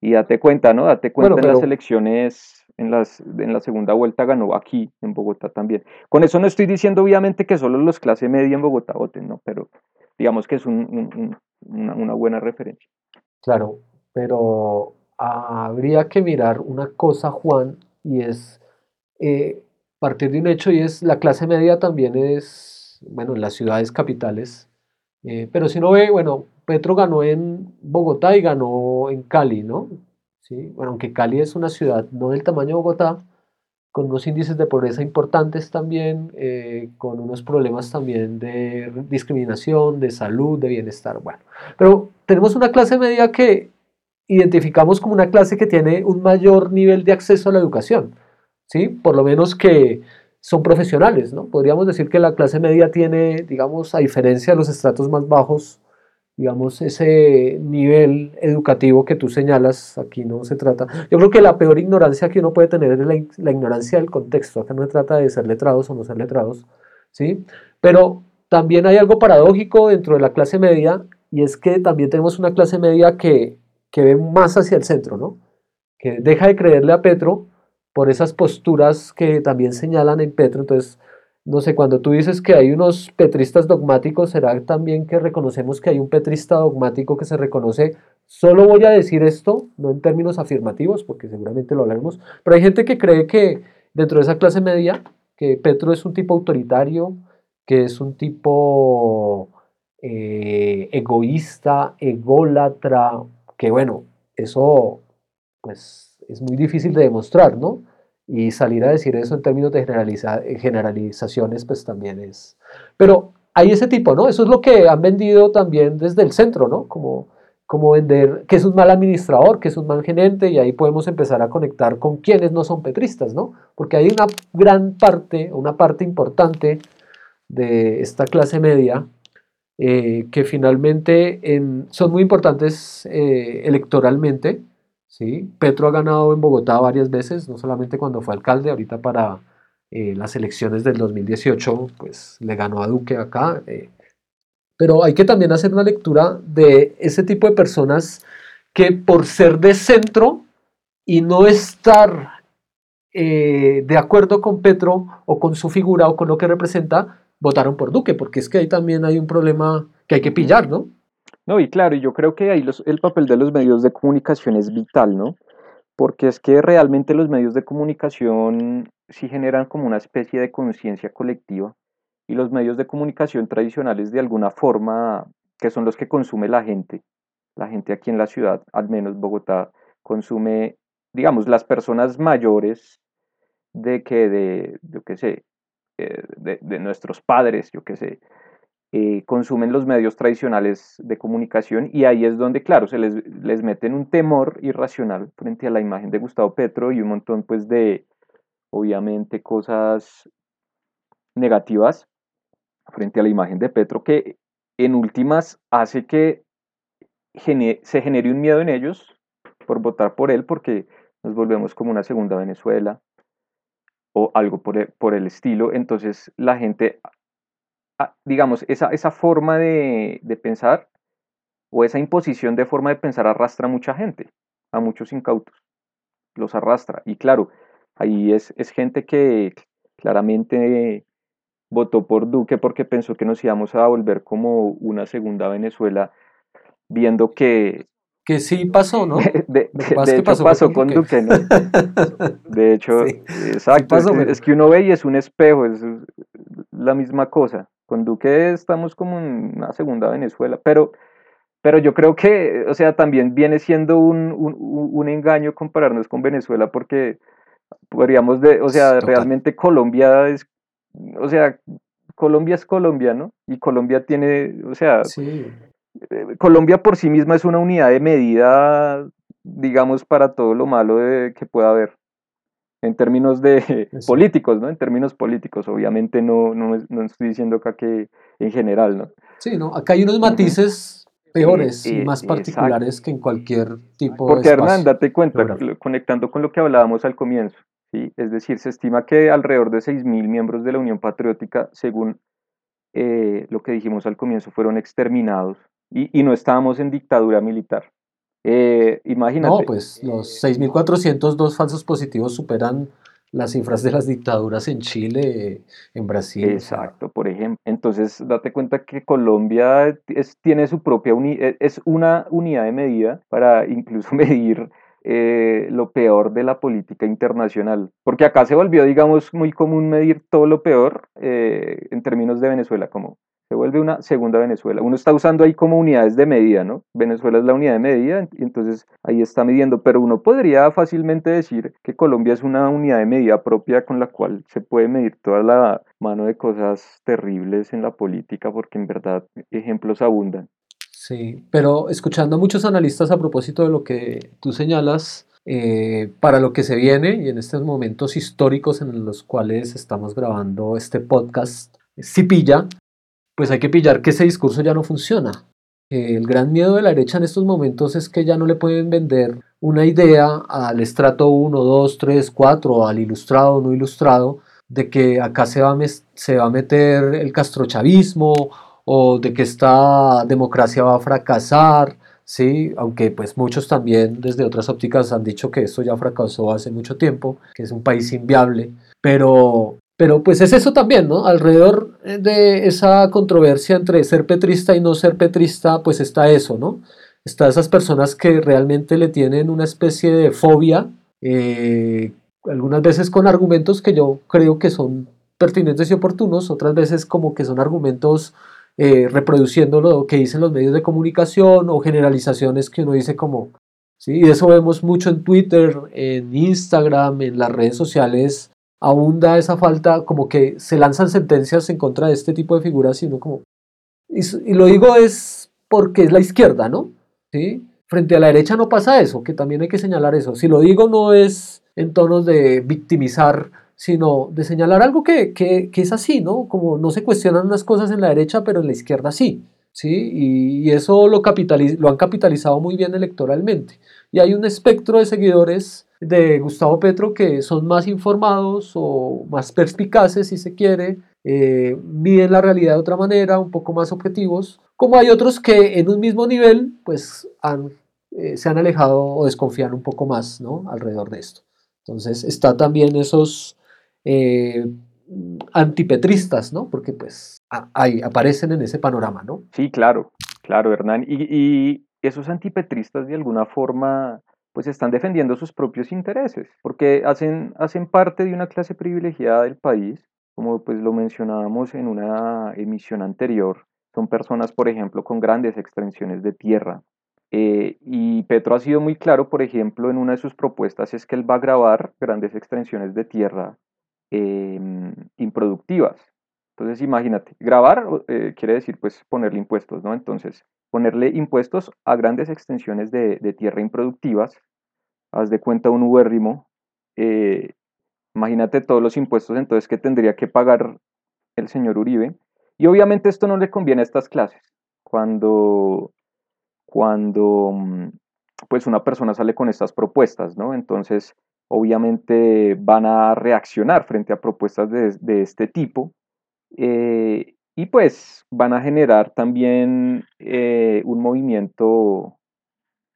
Y date cuenta, ¿no? Date cuenta en las elecciones, en, las, en la segunda vuelta ganó aquí, en Bogotá también. Con eso no estoy diciendo obviamente que solo los clase media en Bogotá voten, ¿no? Pero digamos que es una, una buena referencia. Claro, pero habría que mirar una cosa, Juan, y es eh, partir de un hecho, y es la clase media también es, bueno, en las ciudades capitales, eh, pero si no ve, bueno, Petro ganó en Bogotá y ganó en Cali, ¿no? Sí, bueno, aunque Cali es una ciudad no del tamaño de Bogotá, con unos índices de pobreza importantes también, eh, con unos problemas también de discriminación, de salud, de bienestar. Bueno, pero tenemos una clase media que identificamos como una clase que tiene un mayor nivel de acceso a la educación, ¿sí? Por lo menos que son profesionales, ¿no? Podríamos decir que la clase media tiene, digamos, a diferencia de los estratos más bajos, digamos, ese nivel educativo que tú señalas, aquí no se trata. Yo creo que la peor ignorancia que uno puede tener es la, ignorancia del contexto. Acá no se trata de ser letrados o no ser letrados, ¿sí? Pero también hay algo paradójico dentro de la clase media y es que también tenemos una clase media que, que ve más hacia el centro, ¿no? Que deja de creerle a Petro por esas posturas que también señalan en Petro. Entonces, no sé, cuando tú dices que hay unos petristas dogmáticos, será también que reconocemos que hay un petrista dogmático que se reconoce. Solo voy a decir esto, no en términos afirmativos, porque seguramente lo hablaremos, pero hay gente que cree que dentro de esa clase media, que Petro es un tipo autoritario, que es un tipo eh, egoísta, ególatra, que bueno, eso pues es muy difícil de demostrar, ¿no? Y salir a decir eso en términos de generalizaciones, pues también es... Pero hay ese tipo, ¿no? Eso es lo que han vendido también desde el centro, ¿no? Como, como vender que es un mal administrador, que es un mal gerente, y ahí podemos empezar a conectar con quienes no son petristas, ¿no? Porque hay una gran parte, una parte importante de esta clase media eh, que finalmente son muy importantes eh, electoralmente, ¿sí? Petro ha ganado en Bogotá varias veces, no solamente cuando fue alcalde, ahorita para eh, las elecciones del 2018, pues le ganó a Duque acá. Eh, pero hay que también hacer una lectura de ese tipo de personas que por ser de centro y no estar eh, de acuerdo con Petro o con su figura o con lo que representa, votaron por Duque, porque es que ahí también hay un problema que hay que pillar, ¿no? No, y claro, yo creo que ahí el papel de los medios de comunicación es vital, ¿no? Porque es que realmente los medios de comunicación sí generan como una especie de conciencia colectiva y los medios de comunicación tradicionales de alguna forma, que son los que consume la gente, la gente aquí en la ciudad, al menos Bogotá, consume, digamos, las personas mayores de que, de, yo qué sé, eh, de, nuestros padres, yo qué sé, eh, consumen los medios tradicionales de comunicación y ahí es donde, claro, se les, les meten un temor irracional frente a la imagen de Gustavo Petro y un montón pues de, obviamente, cosas negativas frente a la imagen de Petro que en últimas hace que se genere un miedo en ellos por votar por él porque nos volvemos como una segunda Venezuela o algo por el, por el estilo. Entonces la gente Ah, digamos, esa, esa forma de, pensar o esa imposición de forma de pensar arrastra a mucha gente, a muchos incautos, los arrastra. Y claro, ahí es, es gente que claramente votó por Duque porque pensó que nos íbamos a volver como una segunda Venezuela, viendo que... Que sí pasó, ¿no? De, hecho pasó, con Duque, ¿no? De hecho, exacto, es, que uno ve y es un espejo, es la misma cosa. Con Duque estamos como en una segunda Venezuela, pero, pero yo creo que, o sea, también viene siendo un, un, engaño compararnos con Venezuela porque podríamos, de, o sea, realmente Colombia es, o sea, Colombia es Colombia, ¿no? Y Colombia tiene, o sea, eh, Colombia por sí misma es una unidad de medida, digamos, para todo lo malo de, que pueda haber en términos de políticos, ¿no? En términos políticos, obviamente no, no, no, estoy diciendo acá que en general, ¿no? Sí, ¿no? Acá hay unos matices peores y, más particulares que en cualquier tipo Porque, de Porque Hernán, date cuenta, conectando con lo que hablábamos al comienzo, ¿sí? Es decir, se estima que alrededor de 6.000 miembros de la Unión Patriótica, según eh, lo que dijimos al comienzo, fueron exterminados y, y no estábamos en dictadura militar. Eh, imagínate. No, pues los 6.402 falsos positivos superan las cifras de las dictaduras en Chile, en Brasil. Exacto, por ejemplo. Entonces, date cuenta que Colombia es, tiene su propia e, es una unidad de medida para incluso medir eh, lo peor de la política internacional. Porque acá se volvió, digamos, muy común medir todo lo peor eh, en términos de Venezuela, como se vuelve una segunda Venezuela. Uno está usando ahí como unidades de medida, ¿no? Venezuela es la unidad de medida y entonces ahí está midiendo, pero uno podría fácilmente decir que Colombia es una unidad de medida propia con la cual se puede medir toda la mano de cosas terribles en la política, porque en verdad ejemplos abundan. Sí, pero escuchando a muchos analistas a propósito de lo que tú señalas, eh, para lo que se viene y en estos momentos históricos en los cuales estamos grabando este podcast, Cipilla, pues hay que pillar que ese discurso ya no funciona. El gran miedo de la derecha en estos momentos es que ya no le pueden vender una idea al estrato 1, 2, 3, 4, al ilustrado no ilustrado, de que acá se va, se va a meter el castrochavismo o de que esta democracia va a fracasar, ¿sí? aunque pues muchos también desde otras ópticas han dicho que esto ya fracasó hace mucho tiempo, que es un país inviable, pero, pero pues es eso también, ¿no? Alrededor de esa controversia entre ser petrista y no ser petrista, pues está eso, ¿no? Está esas personas que realmente le tienen una especie de fobia, eh, algunas veces con argumentos que yo creo que son pertinentes y oportunos, otras veces como que son argumentos eh, reproduciendo lo que dicen los medios de comunicación o generalizaciones que uno dice como, ¿sí? Y eso vemos mucho en Twitter, en Instagram, en las redes sociales, abunda esa falta, como que se lanzan sentencias en contra de este tipo de figuras y uno como... y lo digo es porque es la izquierda, ¿no? ¿sí? Frente a la derecha no pasa eso, que también hay que señalar eso. Si lo digo no es en tonos de victimizar, sino de señalar algo que, es así, ¿no? Como no se cuestionan unas cosas en la derecha, pero en la izquierda sí. ¿sí? Y, eso lo, lo han capitalizado muy bien electoralmente. Y hay un espectro de seguidores de Gustavo Petro que son más informados o más perspicaces, si se quiere, eh, miden la realidad de otra manera, un poco más objetivos, como hay otros que en un mismo nivel pues eh, se han alejado o desconfían un poco más ¿no? alrededor de esto. Entonces está también esos eh, antipetristas, ¿no? porque pues aparecen en ese panorama. ¿no? Sí, claro, claro, Hernán. Y, y esos antipetristas de alguna forma pues están defendiendo sus propios intereses, porque hacen, hacen parte de una clase privilegiada del país, como pues lo mencionábamos en una emisión anterior, son personas, por ejemplo, con grandes extensiones de tierra. Eh, y Petro ha sido muy claro, por ejemplo, en una de sus propuestas es que él va a grabar grandes extensiones de tierra em, improductivas. Entonces, imagínate, grabar eh, quiere decir pues ponerle impuestos, ¿no? Entonces, ponerle impuestos a grandes extensiones de, tierra improductivas, haz de cuenta un ubérrimo, eh, imagínate todos los impuestos entonces que tendría que pagar el señor Uribe y obviamente esto no le conviene a estas clases. Cuando, cuando mm, pues una persona sale con estas propuestas, ¿no? Entonces, obviamente van a reaccionar frente a propuestas de, este tipo eh, y pues van a generar también eh, un movimiento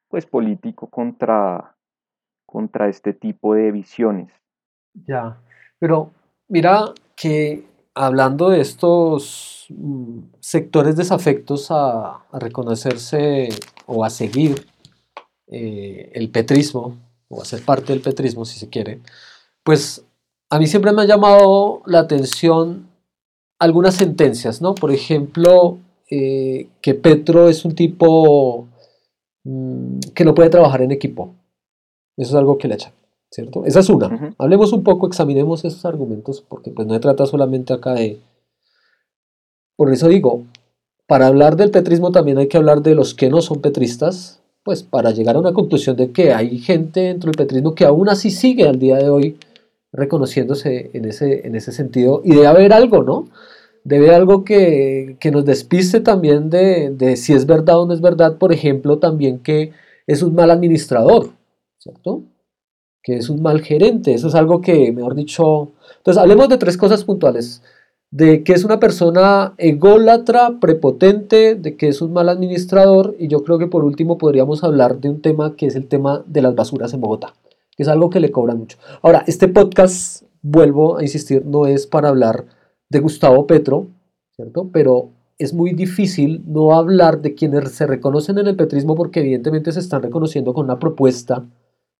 pues político contra, contra este tipo de visiones. Ya, pero mira que hablando de estos mm, sectores desafectos a, reconocerse o a seguir eh, el petrismo, o a ser parte del petrismo, si se quiere, pues a mí siempre me ha llamado la atención algunas sentencias, ¿no? Por ejemplo, eh, que Petro es un tipo mm, que no puede trabajar en equipo. Eso es algo que le echan. ¿cierto? Esa es una. Hablemos un poco, examinemos esos argumentos, porque pues no se trata solamente acá de... Por eso digo, para hablar del petrismo también hay que hablar de los que no son petristas, pues para llegar a una conclusión de que hay gente dentro del petrismo que aún así sigue al día de hoy reconociéndose en ese, en ese sentido, y debe haber algo, ¿no? Debe haber algo que, que nos despiste también de, de si es verdad o no es verdad, por ejemplo, también que es un mal administrador, ¿cierto? que es un mal gerente. Eso es algo que, mejor dicho... Entonces, hablemos de tres cosas puntuales. De que es una persona ególatra, prepotente, de que es un mal administrador y yo creo que por último podríamos hablar de un tema que es el tema de las basuras en Bogotá, que es algo que le cobra mucho. Ahora, este podcast, vuelvo a insistir, no es para hablar de Gustavo Petro, ¿cierto? Pero es muy difícil no hablar de quienes se reconocen en el petrismo porque evidentemente se están reconociendo con una propuesta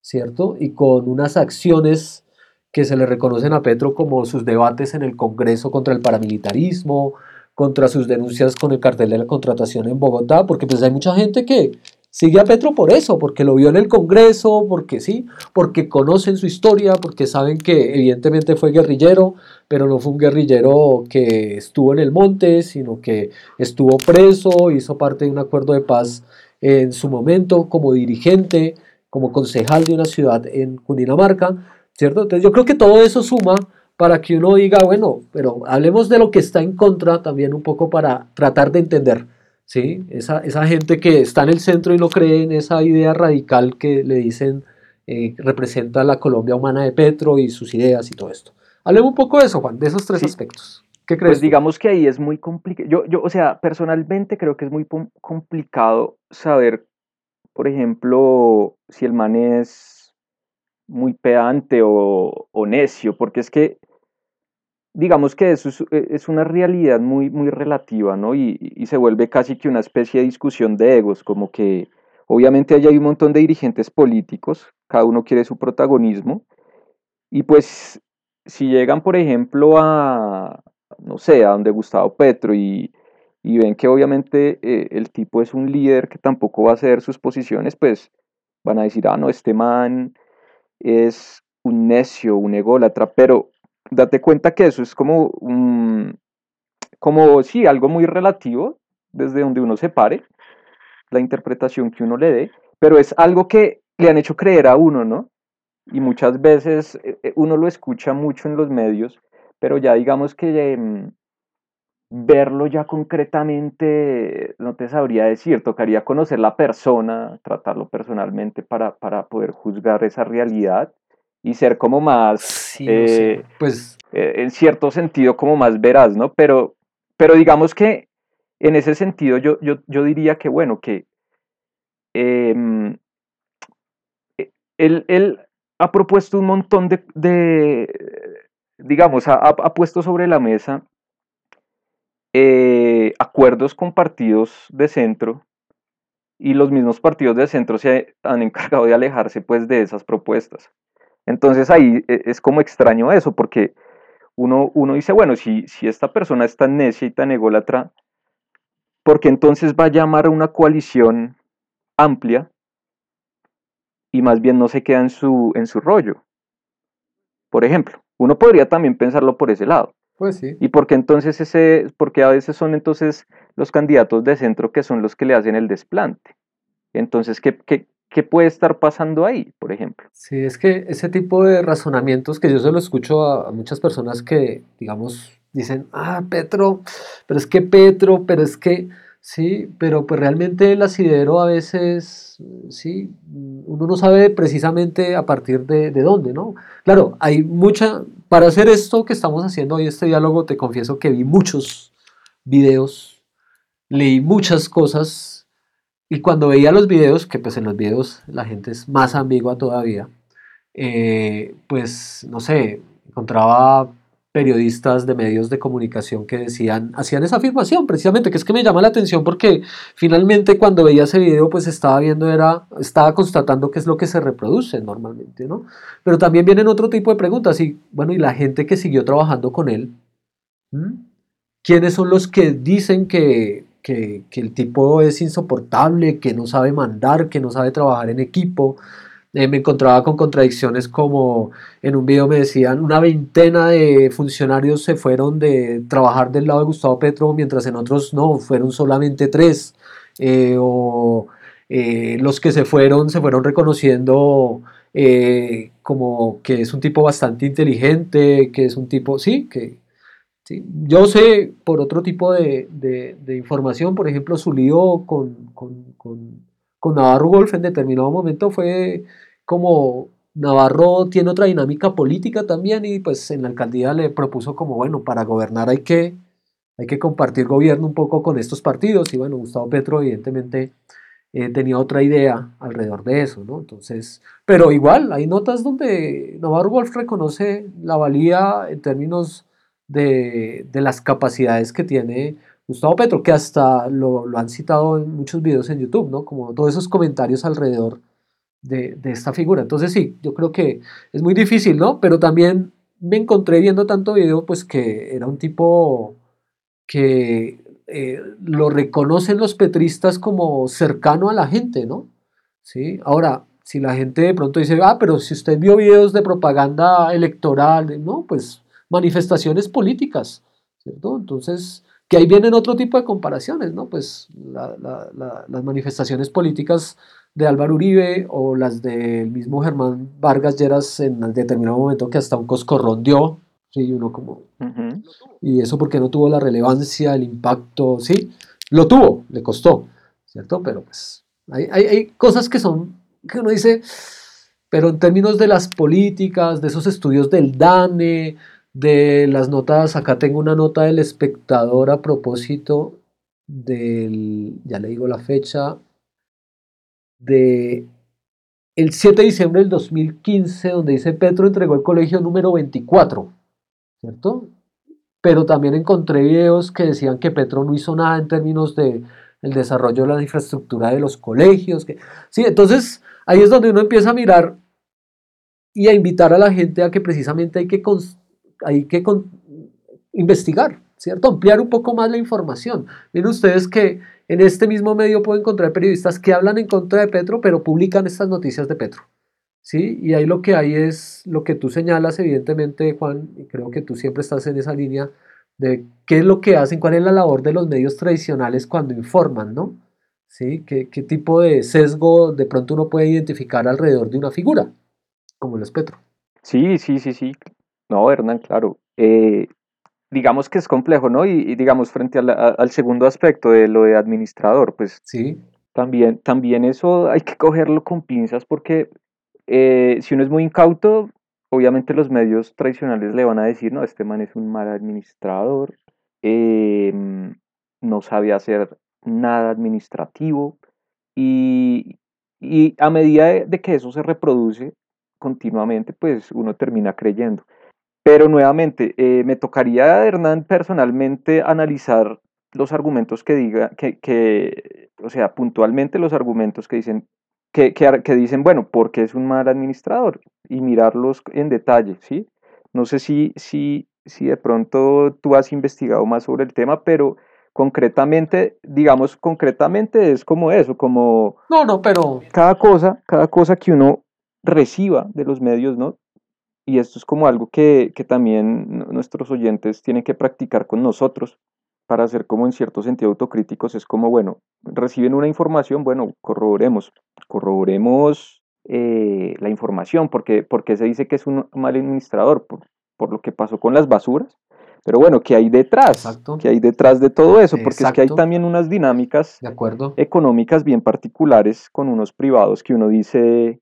¿cierto? Y con unas acciones que se le reconocen a Petro como sus debates en el Congreso contra el paramilitarismo, contra sus denuncias con el cartel de la contratación en Bogotá, porque pues hay mucha gente que sigue a Petro por eso, porque lo vio en el Congreso, porque sí, porque conocen su historia, porque saben que evidentemente fue guerrillero, pero no fue un guerrillero que estuvo en el monte, sino que estuvo preso, hizo parte de un acuerdo de paz en su momento como dirigente, como concejal de una ciudad en Cundinamarca, ¿cierto? Entonces yo creo que todo eso suma para que uno diga, bueno, pero hablemos de lo que está en contra también un poco para tratar de entender, ¿sí? Esa, esa gente que está en el centro y no cree en esa idea radical que le dicen eh, representa la Colombia humana de Petro y sus ideas y todo esto. Hablemos un poco de eso, Juan, de esos tres aspectos. ¿Qué crees? Pues digamos que ahí es muy complicado. Yo, yo, o sea, personalmente creo que es muy complicado saber, por ejemplo, si el man es muy pedante o, o necio, porque es que digamos que eso e, es, una realidad muy, muy relativa, ¿no? Y, y, se vuelve casi que una especie de discusión de egos, como que obviamente allá hay un montón de dirigentes políticos, cada uno quiere su protagonismo, y pues si llegan, por ejemplo, a, no sé, a donde Gustavo Petro y, y ven que obviamente eh, el tipo es un líder que tampoco va a hacer sus posiciones, pues van a decir, ah, no, este man es un necio, un ególatra, pero date cuenta que eso es como, un, como, sí, algo muy relativo desde donde uno se pare, la interpretación que uno le dé, pero es algo que le han hecho creer a uno, ¿no? Y muchas veces eh, eh, uno lo escucha mucho en los medios, pero ya digamos que em, verlo ya concretamente no te sabría decir, tocaría conocer la persona, tratarlo personalmente para, para poder juzgar esa realidad y ser como más, eh, pues, eh, en cierto sentido, como más veraz, ¿no? Pero, pero digamos que en ese sentido yo, yo, yo diría que, bueno, que em, e, él, ha propuesto un montón de, digamos, ha, puesto sobre la mesa eh, acuerdos con partidos de centro y los mismos partidos de centro se han encargado de alejarse pues de esas propuestas. Entonces ahí e, es como extraño eso, porque uno, uno dice, bueno, si, si esta persona es tan necia y tan ególatra, ¿por qué entonces va a llamar a una coalición amplia y más bien no se queda en su, en su rollo? Por ejemplo, uno podría también pensarlo por ese lado. Pues sí. ¿Y por qué entonces ese, porque a veces son entonces los candidatos de centro que son los que le hacen el desplante? Entonces, ¿qué, qué, ¿Qué puede estar pasando ahí, por ejemplo? Sí, es que ese tipo de razonamientos que yo se lo escucho a, muchas personas que, digamos, dicen, ah, Petro, pero es que Petro, pero es que, sí, pero pues realmente el asidero a veces, sí, uno no sabe precisamente a partir de, de dónde, ¿no? Claro, hay mucha, para hacer esto que estamos haciendo hoy, este diálogo, te confieso que vi muchos videos, leí muchas cosas y cuando veía los videos, que pues en los videos la gente es más ambigua todavía, eh, pues no sé, encontraba periodistas de medios de comunicación que decían, hacían esa afirmación precisamente, que es que me llama la atención porque finalmente cuando veía ese video pues estaba viendo, era, estaba constatando qué es lo que se reproduce normalmente, ¿no? Pero también vienen otro tipo de preguntas y bueno, y la gente que siguió trabajando con él, ¿quiénes son los que dicen que que, el tipo es insoportable, que no sabe mandar, que no sabe trabajar en equipo. Eh, me encontraba con contradicciones como en un video me decían una veintena de funcionarios se fueron de trabajar del lado de Gustavo Petro, mientras en otros no, fueron solamente tres. Eh, o eh, los que se fueron se fueron reconociendo como que es un tipo bastante inteligente, que es un tipo, sí, que, yo sé por otro tipo de, información, por ejemplo, su lío con, con, Navarro Golf en determinado momento fue como Navarro tiene otra dinámica política también y pues en la alcaldía le propuso como, bueno, para gobernar hay que, hay que compartir gobierno un poco con estos partidos y bueno, Gustavo Petro evidentemente eh, tenía otra idea alrededor de eso, ¿no? Entonces, pero igual hay notas donde Navarro Wolf reconoce la valía en términos de, las capacidades que tiene Gustavo Petro, que hasta lo, han citado en muchos videos en YouTube, ¿no? Como todos esos comentarios alrededor de, esta figura. Entonces sí, yo creo que es muy difícil, ¿no? Pero también me encontré viendo tanto video, pues que era un tipo que eh, lo reconocen los petristas como cercano a la gente, ¿no? Sí, ahora, si la gente de pronto dice, ah, pero si usted vio videos de propaganda electoral, no, pues manifestaciones políticas, ¿cierto? Entonces, que ahí vienen otro tipo de comparaciones, ¿no? Pues las manifestaciones políticas de Álvaro Uribe o las del mismo Germán Vargas Lleras en determinado momento que hasta un coscorrón dio, ¿sí? Uno como... Y eso porque no tuvo la relevancia, el impacto, ¿sí? Lo tuvo, le costó, ¿cierto? Pero pues hay, hay, hay cosas que son, que uno dice, pero en términos de las políticas, de esos estudios del DANE, de las notas, acá tengo una nota del espectador a propósito del, ya le digo la fecha, de el 7 de diciembre del 2015, donde dice Petro entregó el colegio número 24, ¿cierto? Pero también encontré videos que decían que Petro no hizo nada en términos de el desarrollo de la infraestructura de los colegios. Que, sí, entonces ahí es donde uno empieza a mirar y a invitar a la gente a que precisamente hay que, hay que investigar, ¿cierto? Ampliar un poco más la información. Miren ustedes que en este mismo medio pueden encontrar periodistas que hablan en contra de Petro, pero publican estas noticias de Petro. ¿Sí? Y ahí lo que hay es lo que tú señalas, evidentemente, Juan, y creo que tú siempre estás en esa línea, de qué es lo que hacen, cuál es la labor de los medios tradicionales cuando informan, ¿no? ¿Sí? ¿Qué, qué tipo de sesgo de pronto uno puede identificar alrededor de una figura, como lo es Petro? Sí, sí, sí, sí. No, Hernán, claro. Eh, digamos que es complejo, ¿no? Y, digamos, frente al segundo aspecto de lo de administrador, pues sí. también, también eso hay que cogerlo con pinzas porque eh, si uno es muy incauto, obviamente los medios tradicionales le van a decir, no, este man es un mal administrador, em, no sabe hacer nada administrativo y, a medida de, que eso se reproduce continuamente, pues uno termina creyendo. Pero nuevamente, eh, me tocaría, Hernán, personalmente analizar los argumentos que diga, que, que, o sea, puntualmente los argumentos que dicen que, que, dicen, bueno, porque es un mal administrador y mirarlos en detalle, ¿sí? No sé si, si, si de pronto tú has investigado más sobre el tema, pero concretamente, digamos, concretamente es como eso, como... No, no, pero... Cada cosa, cada cosa que uno reciba de los medios, ¿no? Y esto es como algo que, que también nuestros oyentes tienen que practicar con nosotros, para ser como en cierto sentido autocríticos, es como, bueno, reciben una información, bueno, corroboremos, corroboremos eh, la información, porque, porque se dice que es un mal administrador, por, por lo que pasó con las basuras, pero bueno, ¿qué hay detrás? ¿Qué hay detrás de todo eso? Porque es que hay también unas dinámicas de acuerdo. económicas bien particulares con unos privados que uno dice,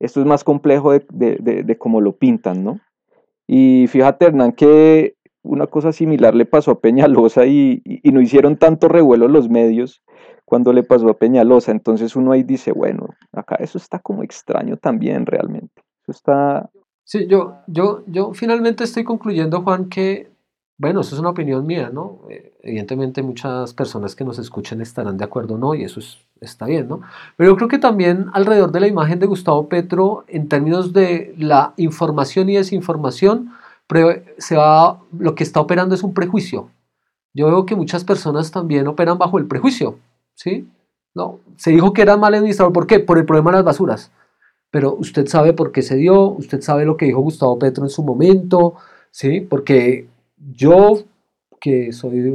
esto es más complejo de, de, de, cómo lo pintan, ¿no? Y fíjate, Hernán, que una cosa similar le pasó a Peñalosa y, no hicieron tanto revuelo los medios cuando le pasó a Peñalosa. Entonces uno ahí dice, bueno, acá eso está como extraño también realmente. Está... Sí, yo, yo, yo finalmente estoy concluyendo, Juan, que, bueno, eso es una opinión mía, ¿no? Eh, evidentemente muchas personas que nos escuchen estarán de acuerdo, ¿no? Y eso está bien, ¿no? Pero yo creo que también alrededor de la imagen de Gustavo Petro, en términos de la información y desinformación, se va, lo que está operando es un prejuicio. Yo veo que muchas personas también operan bajo el prejuicio, ¿sí? No, se dijo que era mal administrador, ¿por qué? Por el problema de las basuras. Pero usted sabe por qué se dio, usted sabe lo que dijo Gustavo Petro en su momento, ¿sí? Porque yo, que soy,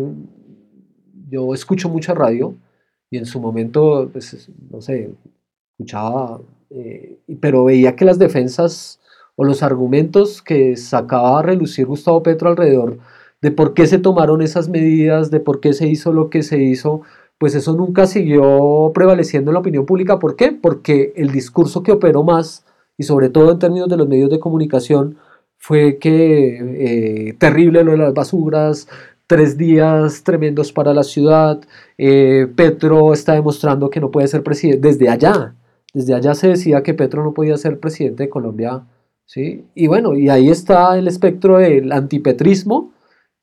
yo escucho mucha radio y en su momento, pues, no sé, escuchaba, eh, pero veía que las defensas o los argumentos que sacaba a relucir Gustavo Petro alrededor de por qué se tomaron esas medidas, de por qué se hizo lo que se hizo, pues eso nunca siguió prevaleciendo en la opinión pública. ¿Por qué? Porque el discurso que operó más, y sobre todo en términos de los medios de comunicación, fue que eh, terrible lo de las basuras, tres días tremendos para la ciudad, eh, Petro está demostrando que no puede ser presidente, desde allá, desde allá se decía que Petro no podía ser presidente de Colombia ¿sí? Y bueno, y ahí está el espectro del antipetrismo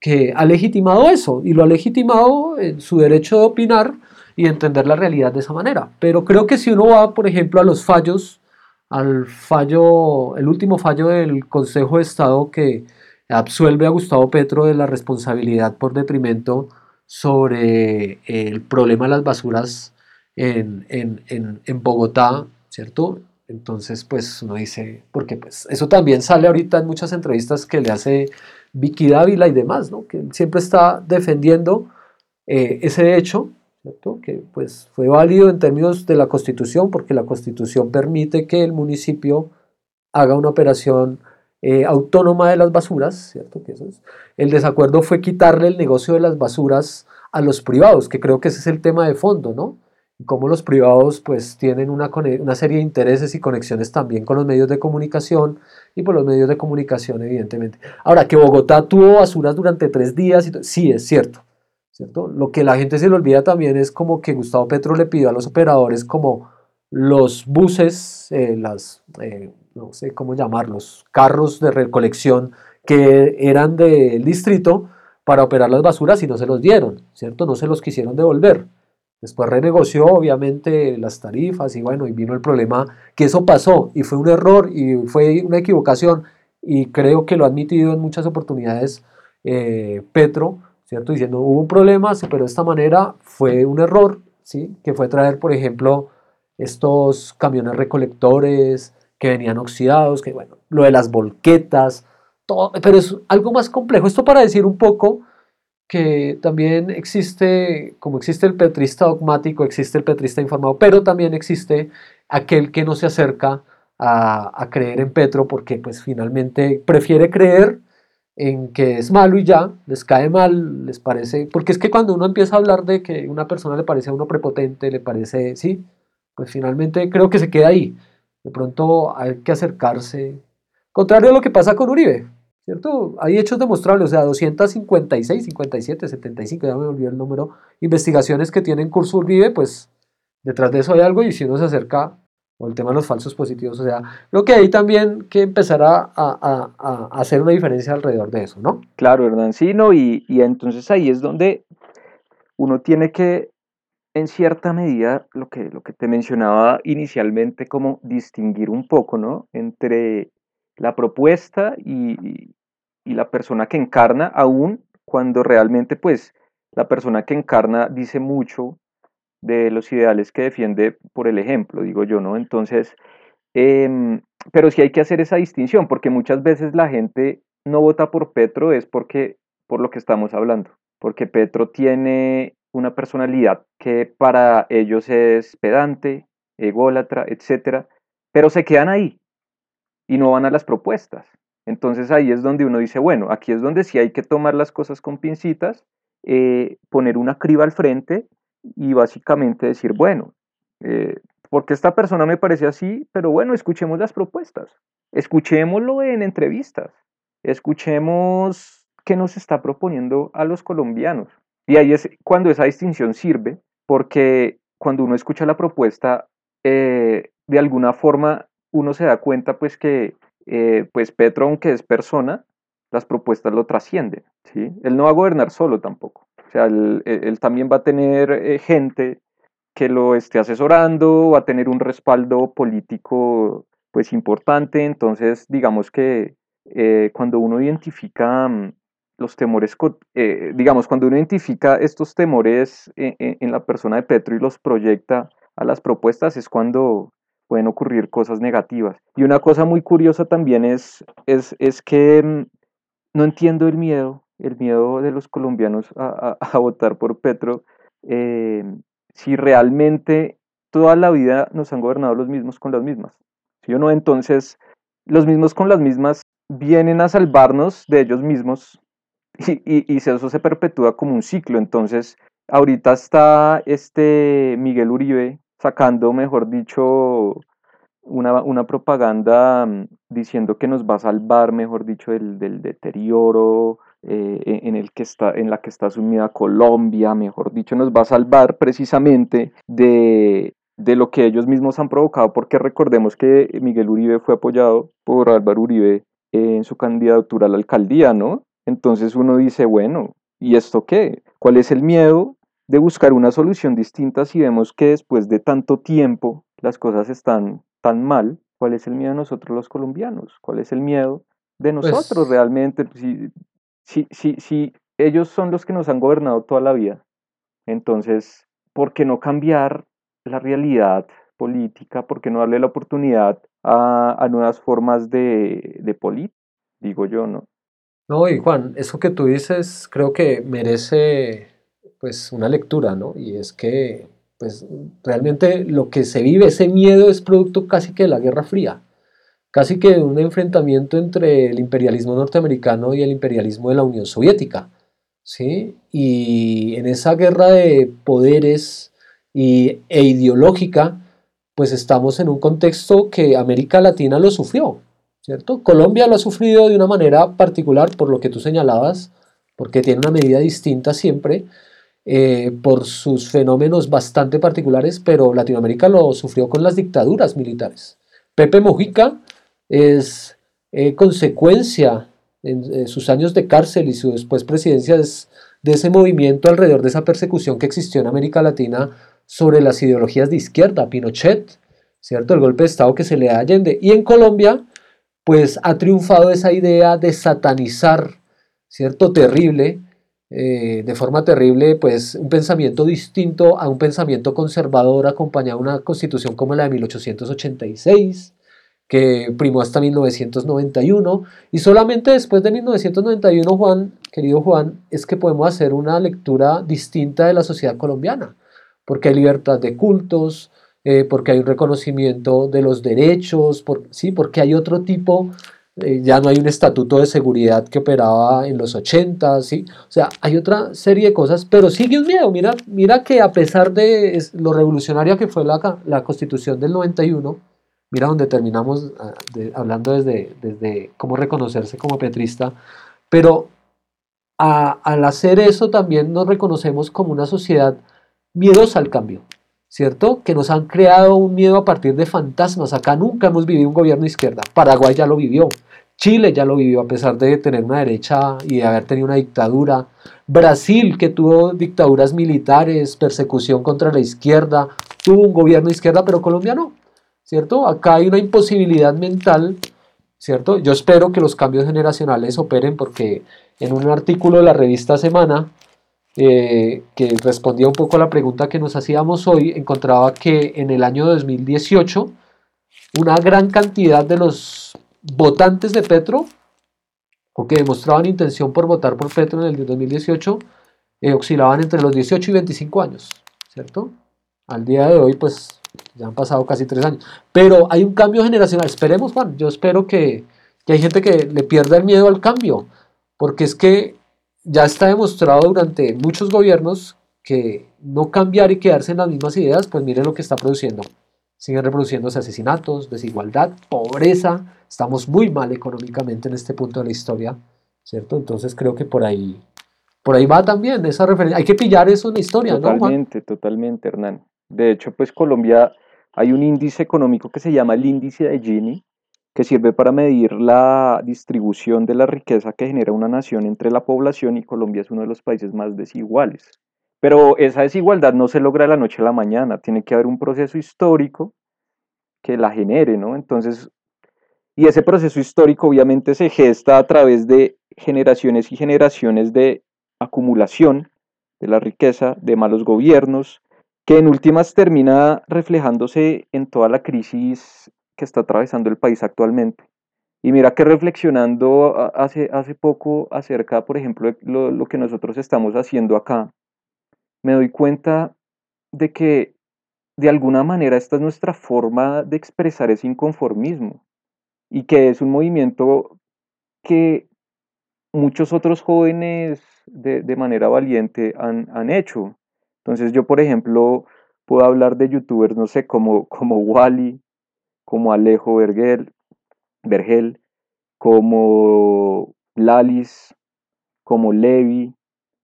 que ha legitimado eso y lo ha legitimado en su derecho de opinar y entender la realidad de esa manera. Pero creo que si uno va, por ejemplo, a los fallos, al fallo, el último fallo del Consejo de Estado que absuelve a Gustavo Petro de la responsabilidad por detrimento sobre el problema de las basuras en, en, en Bogotá, ¿cierto? Entonces, pues uno dice, porque pues eso también sale ahorita en muchas entrevistas que le hace Vicky Dávila y demás, ¿no? Que siempre está defendiendo eh, ese hecho, ¿cierto? Que pues fue válido en términos de la Constitución, porque la Constitución permite que el municipio haga una operación eh, autónoma de las basuras, ¿cierto? Que eso es. El desacuerdo fue quitarle el negocio de las basuras a los privados, que creo que ese es el tema de fondo, ¿no? cómo los privados pues tienen una, una, serie de intereses y conexiones también con los medios de comunicación y por los medios de comunicación evidentemente. Ahora, que Bogotá tuvo basuras durante tres días, sí es cierto, ¿cierto? Lo que la gente se le olvida también es como que Gustavo Petro le pidió a los operadores como los buses, eh, las, eh, no sé cómo llamarlos, carros de recolección que eran del distrito para operar las basuras y no se los dieron, ¿cierto? No se los quisieron devolver. Después renegoció obviamente las tarifas y bueno, y vino el problema que eso pasó y fue un error y fue una equivocación y creo que lo ha admitido en muchas oportunidades eh, Petro, ¿cierto? Diciendo hubo un problema, pero de esta manera fue un error, ¿sí? Que fue traer, por ejemplo, estos camiones recolectores que venían oxidados, que bueno, lo de las volquetas, todo, pero es algo más complejo. Esto para decir un poco que también existe, como existe el petrista dogmático, existe el petrista informado, pero también existe aquel que no se acerca a, creer en Petro porque pues finalmente prefiere creer en que es malo y ya, les cae mal, les parece, porque es que cuando uno empieza a hablar de que una persona le parece a uno prepotente, le parece, sí, pues finalmente creo que se queda ahí. De pronto hay que acercarse, contrario a lo que pasa con Uribe. ¿cierto? Hay hechos demostrables, o sea, 256, 57, 75, ya me olvidé el número, investigaciones que tienen curso Uribe, pues detrás de eso hay algo y si uno se acerca o el tema de los falsos positivos, o sea, creo que ahí también que empezará a, a, hacer una diferencia alrededor de eso, ¿no? Claro, Hernán, sí, ¿no? Y, y entonces ahí es donde uno tiene que, en cierta medida, lo que, lo que te mencionaba inicialmente, como distinguir un poco, ¿no? Entre la propuesta y, la persona que encarna, aún cuando realmente pues la persona que encarna dice mucho de los ideales que defiende por el ejemplo, digo yo, ¿no? Entonces, em, pero sí hay que hacer esa distinción, porque muchas veces la gente no vota por Petro es porque, por lo que estamos hablando, porque Petro tiene una personalidad que para ellos es pedante, ególatra, etcétera, pero se quedan ahí, y no van a las propuestas. Entonces ahí es donde uno dice, bueno, aquí es donde sí hay que tomar las cosas con pincitas, eh, poner una criba al frente y básicamente decir, bueno, eh, porque esta persona me parece así, pero bueno, escuchemos las propuestas, escuchémoslo en entrevistas, escuchemos qué nos está proponiendo a los colombianos. Y ahí es cuando esa distinción sirve, porque cuando uno escucha la propuesta, eh, de alguna forma uno se da cuenta pues que eh, pues Petro, aunque es persona, las propuestas lo trascienden, ¿sí? Él no va a gobernar solo tampoco, o sea, él, e, también va a tener eh, gente que lo esté asesorando, va a tener un respaldo político pues importante, entonces digamos que eh, cuando uno identifica mm, los temores, digamos, cuando uno identifica estos temores en la persona de Petro y los proyecta a las propuestas es cuando pueden ocurrir cosas negativas. Y una cosa muy curiosa también es, es, es que mm, no entiendo el miedo, el miedo de los colombianos a, a, votar por Petro, eh, si realmente toda la vida nos han gobernado los mismos con las mismas. Si o no, entonces los mismos con las mismas vienen a salvarnos de ellos mismos y, y, y eso se perpetúa como un ciclo. Entonces, ahorita está este Miguel Uribe sacando, mejor dicho, una, propaganda mm, diciendo que nos va a salvar, mejor dicho, del, deterioro eh, e, en, el que está, en la que está sumida Colombia, mejor dicho, nos va a salvar precisamente de, de lo que ellos mismos han provocado, porque recordemos que Miguel Uribe fue apoyado por Álvaro Uribe en su candidatura a la alcaldía, ¿no? Entonces uno dice, bueno, ¿y esto qué? ¿Cuál es el miedo de buscar una solución distinta si vemos que después de tanto tiempo las cosas están tan mal, ¿cuál es el miedo de nosotros los colombianos? ¿Cuál es el miedo de pues nosotros realmente? Si, si, si, si ellos son los que nos han gobernado toda la vida, entonces, ¿por qué no cambiar la realidad política? ¿Por qué no darle la oportunidad a, a nuevas formas de, de política? Digo yo, ¿no? No, y Juan, eso que tú dices creo que merece pues una lectura, ¿no? Y es que pues realmente lo que se vive, ese miedo es producto casi que de la Guerra Fría, casi que de un enfrentamiento entre el imperialismo norteamericano y el imperialismo de la Unión Soviética, ¿sí? Y en esa guerra de poderes y, e ideológica, pues estamos en un contexto que América Latina lo sufrió, ¿cierto? Colombia lo ha sufrido de una manera particular, por lo que tú señalabas, porque tiene una medida distinta siempre, eh, por sus fenómenos bastante particulares, pero Latinoamérica lo sufrió con las dictaduras militares. Pepe Mojica es eh, consecuencia en, sus años de cárcel y su después presidencia de ese movimiento alrededor de esa persecución que existió en América Latina sobre las ideologías de izquierda, Pinochet, ¿cierto? El golpe de Estado que se le da a Allende. Y en Colombia, pues ha triunfado esa idea de satanizar, ¿cierto? Terrible, eh, de forma terrible, pues un pensamiento distinto a un pensamiento conservador acompañado de una constitución como la de 1886, que primó hasta 1991, y solamente después de 1991, Juan, querido Juan, es que podemos hacer una lectura distinta de la sociedad colombiana, porque hay libertad de cultos, eh, porque hay un reconocimiento de los derechos, ¿sí? porque hay otro tipo eh, ya no hay un estatuto de seguridad que operaba en los 80, ¿sí? O sea, hay otra serie de cosas, pero sigue un miedo. Mira, mira que a pesar de lo revolucionaria que fue la, la constitución del 91, mira donde terminamos ah, hablando desde, desde cómo reconocerse como petrista, pero al hacer eso también nos reconocemos como una sociedad miedosa al cambio, ¿cierto? Que nos han creado un miedo a partir de fantasmas. Acá nunca hemos vivido un gobierno de izquierda. Paraguay ya lo vivió. Chile ya lo vivió a pesar de tener una derecha y de haber tenido una dictadura. Brasil, que tuvo dictaduras militares, persecución contra la izquierda, tuvo un gobierno de izquierda, pero Colombia no, ¿cierto? Acá hay una imposibilidad mental, ¿cierto? Yo espero que los cambios generacionales operen porque en un artículo de la revista Semana eh, que respondía un poco a la pregunta que nos hacíamos hoy, encontraba que en el año 2018 una gran cantidad de los votantes de Petro o que demostraban intención por votar por Petro en el 2018 eh, oscilaban entre los 18 y 25 años, ¿cierto? Al día de hoy, pues ya han pasado casi tres años. Pero hay un cambio generacional. Esperemos, Juan, yo espero que, que hay gente que le pierda el miedo al cambio, porque es que ya está demostrado durante muchos gobiernos que no cambiar y quedarse en las mismas ideas, pues miren lo que está produciendo. Siguen reproduciéndose asesinatos, desigualdad, pobreza. Estamos muy mal económicamente en este punto de la historia, ¿cierto? Entonces creo que por ahí, por ahí va también esa referencia. Hay que pillar eso en la historia, totalmente, ¿no? Totalmente, Hernán. De hecho, pues Colombia, hay un índice económico que se llama el índice de Gini, que sirve para medir la distribución de la riqueza que genera una nación entre la población y Colombia es uno de los países más desiguales. Pero esa desigualdad no se logra de la noche a la mañana, tiene que haber un proceso histórico que la genere, ¿no? Entonces, y ese proceso histórico obviamente se gesta a través de generaciones y generaciones de acumulación de la riqueza, de malos gobiernos, que en últimas termina reflejándose en toda la crisis que está atravesando el país actualmente. Y mira que reflexionando hace, hace poco acerca, por ejemplo, de lo, lo que nosotros estamos haciendo acá, me doy cuenta de que de alguna manera esta es nuestra forma de expresar ese inconformismo y que es un movimiento que muchos otros jóvenes de, de manera valiente han, han, hecho. Entonces yo, por ejemplo, puedo hablar de youtubers, no sé, como, como Wally, como Alejo Vergel, Vergel como Lalis, como Levi,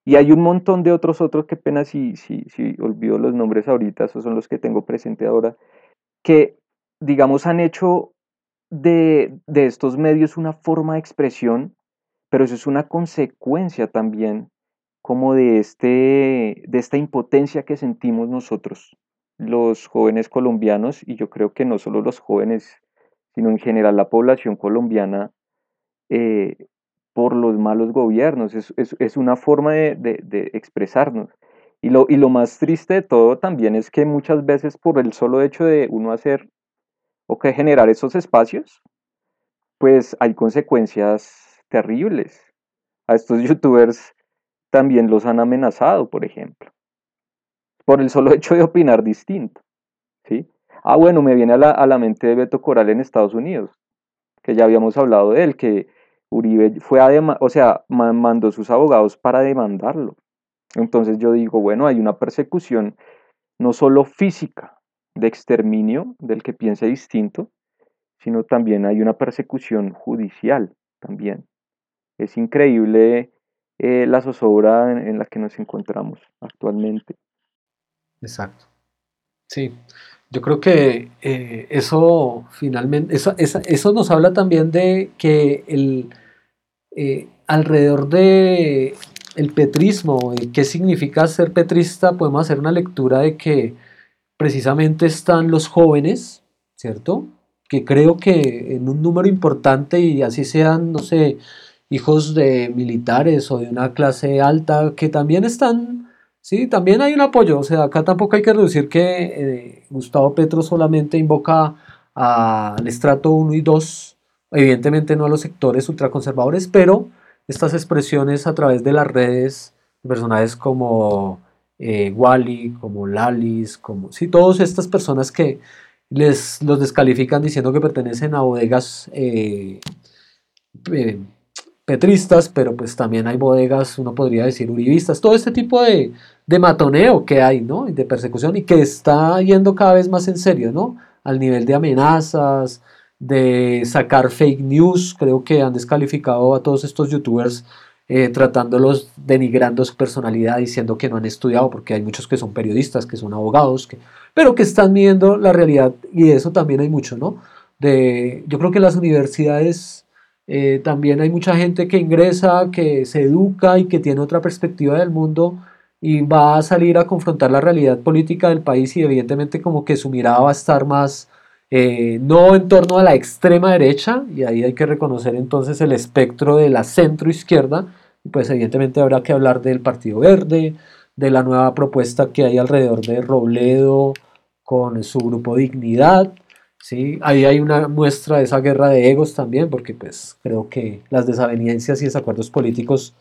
y hay un montón de otros otros, que pena si, si, si olvido los nombres ahorita, esos son los que tengo presente ahora, que digamos han hecho de, de estos medios una forma de expresión, pero eso es una consecuencia también como de, este, de esta impotencia que sentimos nosotros los jóvenes colombianos, y yo creo que no solo los jóvenes, sino en general la población colombiana, eh, por los malos gobiernos. Es, es, es una forma de, de, de, expresarnos. Y lo, y lo más triste de todo también es que muchas veces por el solo hecho de uno hacer o que generar esos espacios, pues hay consecuencias terribles. A estos youtubers también los han amenazado, por ejemplo por el solo hecho de opinar distinto. ¿sí? Ah, bueno, me viene a la, a la mente de Beto Coral en Estados Unidos, que ya habíamos hablado de él, que Uribe fue a o sea, mandó sus abogados para demandarlo. Entonces yo digo, bueno, hay una persecución no solo física de exterminio del que piense distinto, sino también hay una persecución judicial también. Es increíble eh, la zozobra en, la que nos encontramos actualmente. Exacto. Sí, yo creo que eh, eso finalmente, eso, eso, nos habla también de que el, eh, alrededor de el petrismo, qué significa ser petrista, podemos hacer una lectura de que precisamente están los jóvenes, ¿cierto? Que creo que en un número importante y así sean, no sé, hijos de militares o de una clase alta, que también están, sí, también hay un apoyo, o sea, acá tampoco hay que reducir que eh, Gustavo Petro solamente invoca al estrato 1 y 2, evidentemente no a los sectores ultraconservadores, pero estas expresiones a través de las redes, personajes como eh, Wally, como Lalis, como, sí, todas estas personas que les los descalifican diciendo que pertenecen a bodegas eh, petristas, pero pues también hay bodegas, uno podría decir, uribistas, todo este tipo de, de matoneo que hay, ¿no? De persecución y que está yendo cada vez más en serio, ¿no? Al nivel de amenazas, de sacar fake news, creo que han descalificado a todos estos youtubers eh, tratándolos, denigrando su personalidad, diciendo que no han estudiado, porque hay muchos que son periodistas, que son abogados, que, pero que están viendo la realidad y de eso también hay mucho, ¿no? De, yo creo que las universidades eh, también hay mucha gente que ingresa, que se educa y que tiene otra perspectiva del mundo y va a salir a confrontar la realidad política del país y evidentemente como que su mirada va a estar más eh, no en torno a la extrema derecha y ahí hay que reconocer entonces el espectro de la centro izquierda pues evidentemente habrá que hablar del Partido Verde, de la nueva propuesta que hay alrededor de Robledo con su grupo Dignidad, ¿sí? Ahí hay una muestra de esa guerra de egos también, porque pues creo que las desavenencias y desacuerdos políticos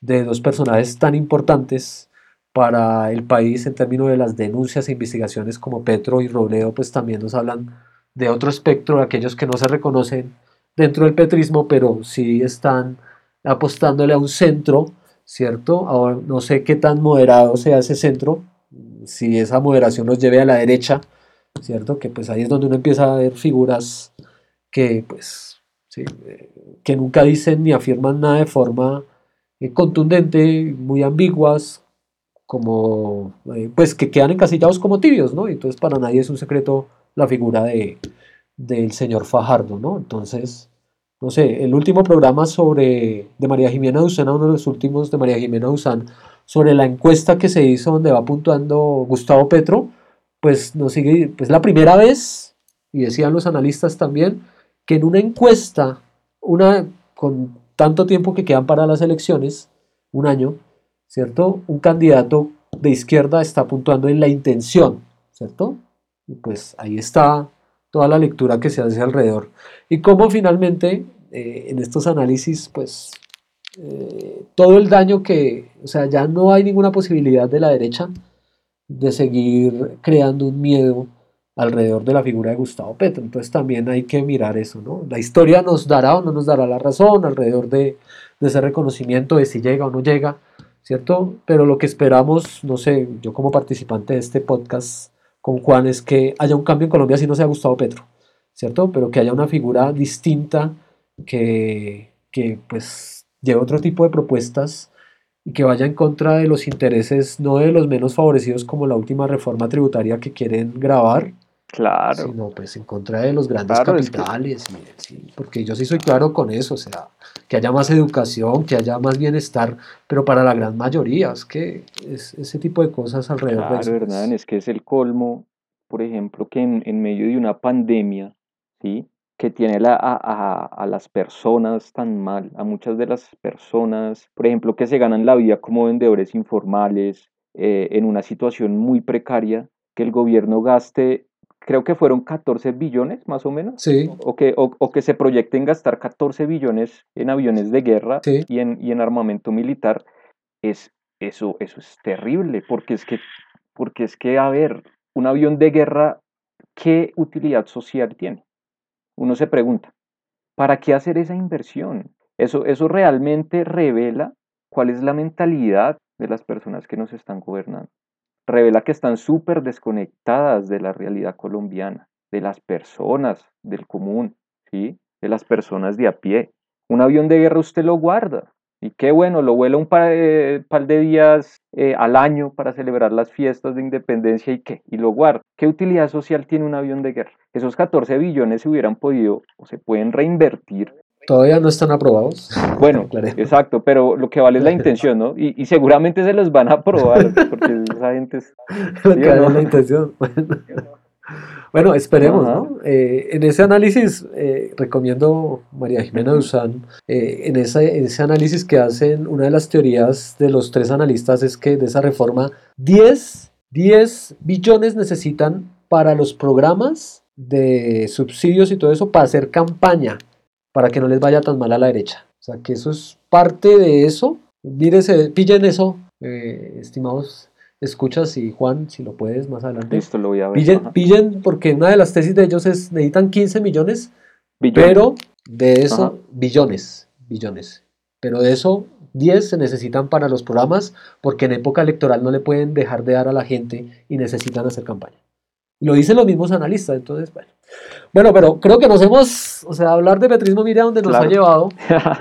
de dos personajes tan importantes para el país en términos de las denuncias e investigaciones como Petro y Robledo, pues también nos hablan de otro espectro, de aquellos que no se reconocen dentro del petrismo, pero sí están apostándole a un centro, ¿cierto? Ahora, no sé qué tan moderado sea ese centro, si esa moderación nos lleve a la derecha, ¿cierto? Que pues ahí es donde uno empieza a ver figuras que pues, eh, que nunca dicen ni afirman nada de forma eh, contundente, muy ambiguas, como, eh, pues que quedan encasillados como tibios, ¿no? Entonces para nadie es un secreto la figura de, del señor Fajardo, ¿no? Entonces, no sé, el último programa sobre, de María Jimena Duzán, uno de los últimos de María Jimena Duzán, sobre la encuesta que se hizo donde va puntuando Gustavo Petro, pues no sigue, pues la primera vez, y decían los analistas también, que en una encuesta, una con tanto tiempo que quedan para las elecciones, un año, ¿cierto? Un candidato de izquierda está puntuando en la intención, ¿cierto? Y pues ahí está toda la lectura que se hace alrededor. Y cómo finalmente eh, en estos análisis, pues eh, todo el daño que, o sea, ya no hay ninguna posibilidad de la derecha de seguir creando un miedo alrededor de la figura de Gustavo Petro. Entonces también hay que mirar eso, ¿no? La historia nos dará o no nos dará la razón alrededor de, ese reconocimiento de si llega o no llega, ¿cierto? Pero lo que esperamos, no sé, yo como participante de este podcast con Juan es que haya un cambio en Colombia si no sea Gustavo Petro, ¿cierto? Pero que haya una figura distinta que, que pues lleve otro tipo de propuestas y que vaya en contra de los intereses no de los menos favorecidos como la última reforma tributaria que quieren grabar, claro. sino pues en contra de los grandes capitales, porque yo sí soy claro con eso, o sea, que haya más educación, que haya más bienestar, pero para la gran mayoría, es que es ese tipo de cosas alrededor de eso. pues. es que es el colmo, por ejemplo, que en, en medio de una pandemia, ¿sí? Que tiene la, a, las personas tan mal, a muchas de las personas, por ejemplo, que se ganan la vida como vendedores informales, eh, en una situación muy precaria, que el gobierno gaste, creo que fueron 14 billones más o menos, sí. o, que, o, que se proyecten gastar 14 billones en aviones de guerra y, en, y en armamento militar, es, eso, eso es terrible, porque es que, porque es que, a ver, un avión de guerra, ¿qué utilidad social tiene? Uno se pregunta, ¿para qué hacer esa inversión? Eso, eso realmente revela cuál es la mentalidad de las personas que nos están gobernando. revela que están súper desconectadas de la realidad colombiana, de las personas del común, ¿sí? de las personas de a pie. Un avión de guerra usted lo guarda, y qué bueno, lo vuela un par de, días eh, al año para celebrar las fiestas de independencia y qué, y lo guarda. ¿Qué utilidad social tiene un avión de guerra? Esos 14 billones se hubieran podido o se pueden reinvertir Todavía no están aprobados. Bueno, exacto, pero lo que vale es la intención, ¿no? Y, seguramente se los van a aprobar, porque esa gente es... Lo que vale es la intención. Bueno, esperemos, ¿no? Eh, en ese análisis, eh, recomiendo María Jimena Duzán, eh, en, ese, en ese análisis que hacen, una de las teorías de los tres analistas es que de esa reforma, 10, 10 billones necesitan para los programas de subsidios y todo eso para hacer campaña para que no les vaya tan mal a la derecha. O sea, que eso es parte de eso. Mírese, pillen eso, eh, estimados escuchas y Juan, si lo puedes más adelante. Listo, lo voy a ver. Pillen, porque una de las tesis de ellos es necesitan 15 millones, pero de eso, billones, billones. Pero de eso, 10 se necesitan para los programas, porque en época electoral no le pueden dejar de dar a la gente y necesitan hacer campaña. Lo dicen los mismos analistas, entonces, bueno. Bueno, pero creo que nos hemos, o sea, hablar de petrismo, mira dónde nos ha llevado.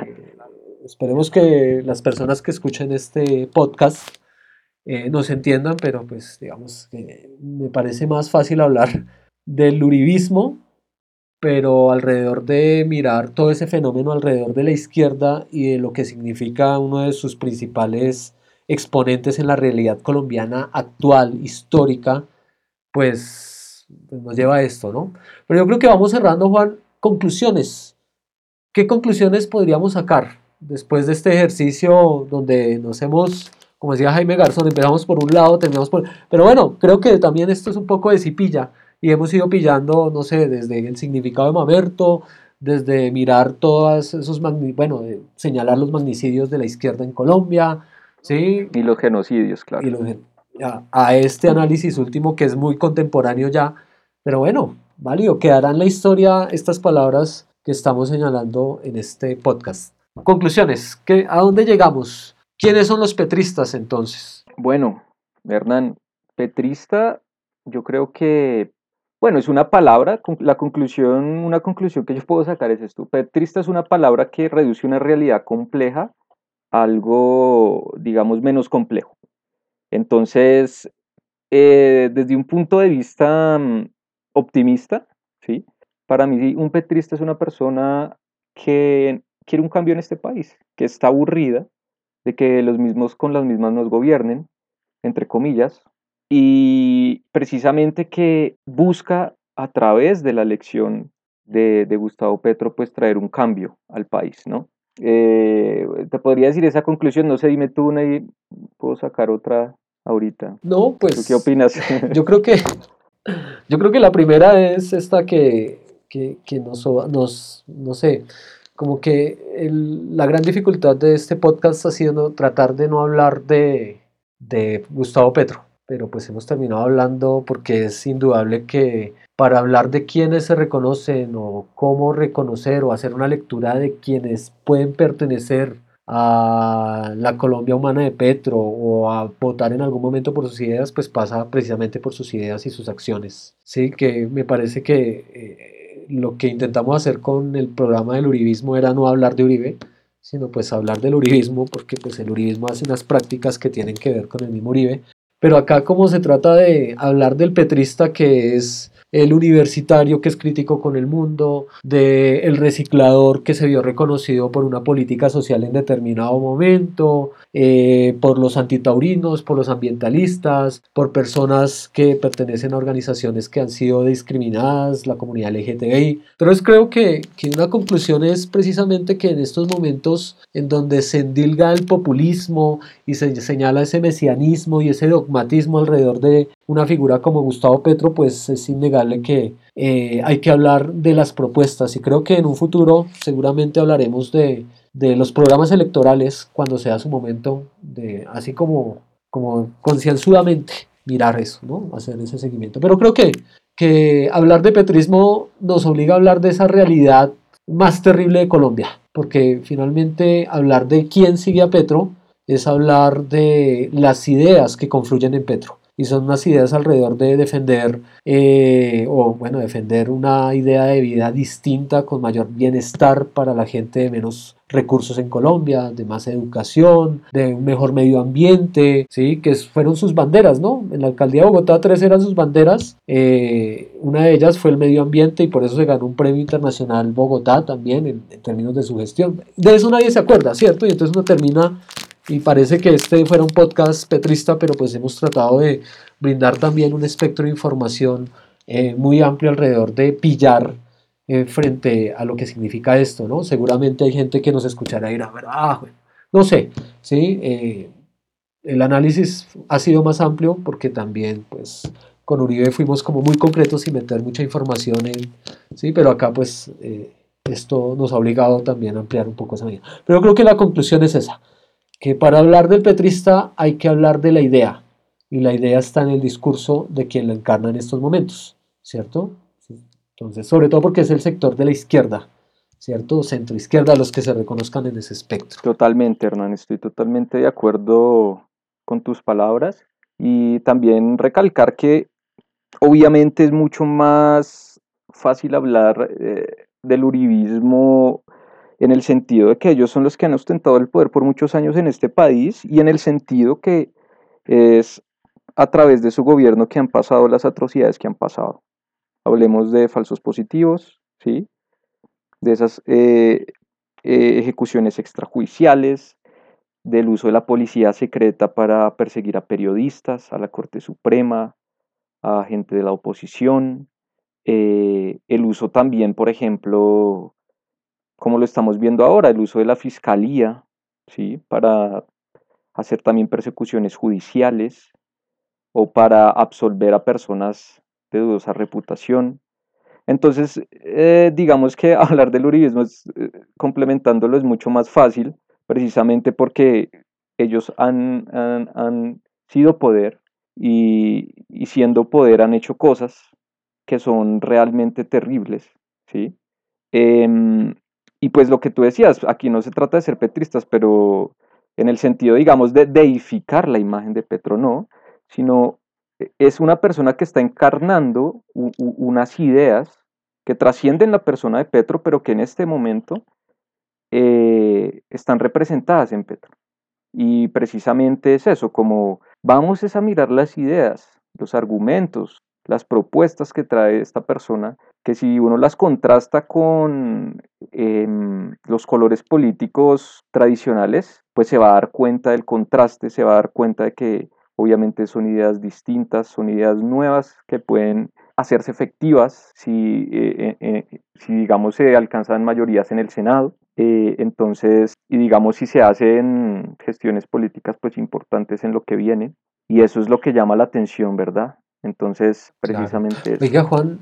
Eh, esperemos que las personas que escuchen este podcast eh, nos entiendan, pero pues digamos que me parece más fácil hablar del uribismo, pero alrededor de mirar todo ese fenómeno alrededor de la izquierda y de lo que significa uno de sus principales exponentes en la realidad colombiana actual, histórica, pues, pues, nos lleva a esto, ¿no? Pero yo creo que vamos cerrando, Juan, conclusiones. ¿Qué conclusiones podríamos sacar después de este ejercicio donde nos hemos, como decía Jaime Garzón, empezamos por un lado, terminamos por... Pero bueno, creo que también esto es un poco de cipilla y hemos ido pillando, no sé, desde el significado de Mamerto, desde mirar todos esos, bueno, señalar los magnicidios de la izquierda en Colombia, ¿sí? Y los genocidios, claro. Y los, a, este análisis último que es muy contemporáneo ya. Pero bueno, válido, quedarán en la historia estas palabras que estamos señalando en este podcast. Conclusiones, ¿qué, ¿a dónde llegamos? ¿Quiénes son los petristas entonces? Bueno, Hernán, petrista, yo creo que, bueno, es una palabra, la conclusión, una conclusión que yo puedo sacar es esto. Petrista es una palabra que reduce una realidad compleja a algo, digamos, menos complejo. Entonces, eh, desde un punto de vista mm, optimista, ¿sí? Para mí un petrista es una persona que quiere un cambio en este país, que está aburrida de que los mismos con las mismas nos gobiernen, entre comillas, y precisamente que busca a través de la elección de, de Gustavo Petro, pues traer un cambio al país, ¿no? Eh, te podría decir esa conclusión, no sé, dime tú una y puedo sacar otra ahorita. No, pues. qué opinas? Yo creo que, yo creo que la primera es esta que, que, que nos, nos, no sé, como que la gran dificultad de este podcast ha sido tratar de no hablar de, de Gustavo Petro, pero pues hemos terminado hablando porque es indudable que para hablar de quiénes se reconocen o cómo reconocer o hacer una lectura de quienes pueden pertenecer a la Colombia humana de Petro o a votar en algún momento por sus ideas, pues pasa precisamente por sus ideas y sus acciones. Sí, que me parece que eh, lo que intentamos hacer con el programa del uribismo era no hablar de Uribe, sino pues hablar del uribismo, porque pues el uribismo hace unas prácticas que tienen que ver con el mismo Uribe. Pero acá como se trata de hablar del petrista que es el universitario que es crítico con el mundo, de el reciclador que se vio reconocido por una política social en determinado momento, eh, por los antitaurinos, por los ambientalistas, por personas que pertenecen a organizaciones que han sido discriminadas, la comunidad LGTBI. Entonces creo que, que una conclusión es precisamente que en estos momentos en donde se endilga el populismo y se señala ese mesianismo y ese dogmatismo alrededor de una figura como Gustavo Petro, pues es innegable que eh, hay que hablar de las propuestas y creo que en un futuro seguramente hablaremos de, de los programas electorales cuando sea su momento de así como, como concienzudamente mirar eso, ¿no? hacer ese seguimiento. Pero creo que, que hablar de petrismo nos obliga a hablar de esa realidad más terrible de Colombia, porque finalmente hablar de quién sigue a Petro es hablar de las ideas que confluyen en Petro y son unas ideas alrededor de defender eh, o bueno defender una idea de vida distinta con mayor bienestar para la gente de menos recursos en Colombia, de más educación, de un mejor medio ambiente, ¿sí? que fueron sus banderas, ¿no? En la alcaldía de Bogotá tres eran sus banderas, eh, una de ellas fue el medio ambiente y por eso se ganó un premio internacional Bogotá también en, en términos de su gestión. De eso nadie se acuerda, ¿cierto? Y entonces uno termina y parece que este fuera un podcast petrista, pero pues hemos tratado de brindar también un espectro de información eh, muy amplio alrededor de pillar eh, frente a lo que significa esto, ¿no? Seguramente hay gente que nos escuchará y dirá, ah, bueno, no sé, ¿sí? Eh, el análisis ha sido más amplio porque también, pues, con Uribe fuimos como muy concretos sin meter mucha información en, ¿sí? Pero acá, pues, esto nos ha obligado también a ampliar un poco esa medida. Pero creo que la conclusión es esa que para hablar del petrista hay que hablar de la idea, y la idea está en el discurso de quien la encarna en estos momentos, ¿cierto? Entonces, sobre todo porque es el sector de la izquierda, ¿cierto? Centro izquierda, los que se reconozcan en ese espectro. Totalmente, Hernán, estoy totalmente de acuerdo con tus palabras y también recalcar que obviamente es mucho más fácil hablar eh, del uribismo en el sentido de que ellos son los que han ostentado el poder por muchos años en este país y en el sentido que es a través de su gobierno que han pasado las atrocidades que han pasado. Hablemos de falsos positivos, ¿sí? de esas eh, eh, ejecuciones extrajudiciales, del uso de la policía secreta para perseguir a periodistas, a la Corte Suprema, a gente de la oposición, eh, el uso también, por ejemplo, como lo estamos viendo ahora, el uso de la fiscalía, ¿sí? Para hacer también persecuciones judiciales o para absolver a personas de dudosa reputación. Entonces, eh, digamos que hablar del uribismo, eh, complementándolo, es mucho más fácil, precisamente porque ellos han, han, sido poder y, y, siendo poder han hecho cosas que son realmente terribles, ¿sí? Em, y pues lo que tú decías, aquí no se trata de ser petristas, pero en el sentido, digamos, de deificar la imagen de Petro, no, sino e, es una persona que está encarnando unas ideas que trascienden la persona de Petro, pero que en este momento eh, están representadas en Petro. Y precisamente es eso, como vamos a mirar las ideas, los argumentos, las propuestas que trae esta persona, que si uno las contrasta con em, los colores políticos tradicionales, pues se va a dar cuenta del contraste, se va a dar cuenta de que obviamente son ideas distintas, son ideas nuevas que pueden hacerse efectivas si, eh, eh, eh, si digamos, se alcanzan mayorías en el Senado. entonces, y digamos, si se hacen gestiones políticas, pues importantes en lo que viene. Y eso es lo que llama la atención, ¿verdad? Entonces, precisamente... Oiga, Juan,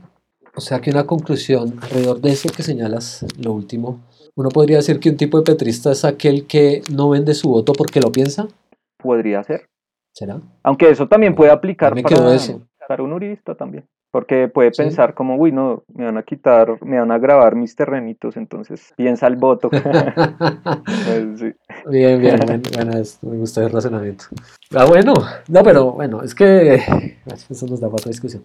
o sea que una conclusión alrededor de eso que señalas, lo último, uno podría decir que un tipo de petrista es aquel que no vende su voto porque lo piensa. Podría ser. ¿Será? Aunque eso también puede aplicar para, para un uribista también. Porque puede pensar como, uy, no, me van a quitar, me van a grabar mis terrenitos, entonces piensa el voto. Pues bien, bien, bueno, me gusta el razonamiento. Ah, bueno, no, pero bueno, es que eso nos da para otra discusión.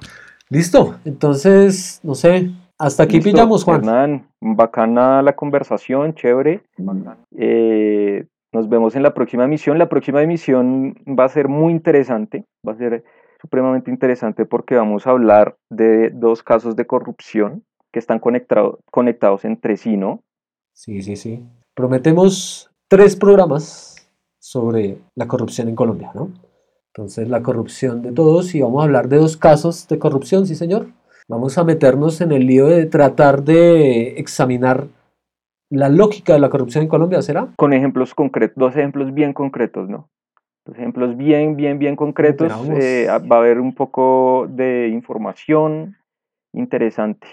Listo, entonces, no sé, hasta aquí pillamos, Juan. Hernán, bacana la conversación, chévere. Eh, nos vemos en la próxima emisión. La próxima emisión va a ser muy interesante, va a ser supremamente interesante porque vamos a hablar de dos casos de corrupción que están conectados entre sí, ¿no? Sí, sí, sí. Prometemos tres programas sobre la corrupción en Colombia, ¿no? Entonces, la corrupción de todos y vamos a hablar de dos casos de corrupción, sí, señor. Vamos a meternos en el lío de tratar de examinar la lógica de la corrupción en Colombia, ¿será? Con ejemplos concretos, dos ejemplos bien concretos, ¿no? ejemplos bien, bien, bien concretos. Eh, va a haber un poco de información interesante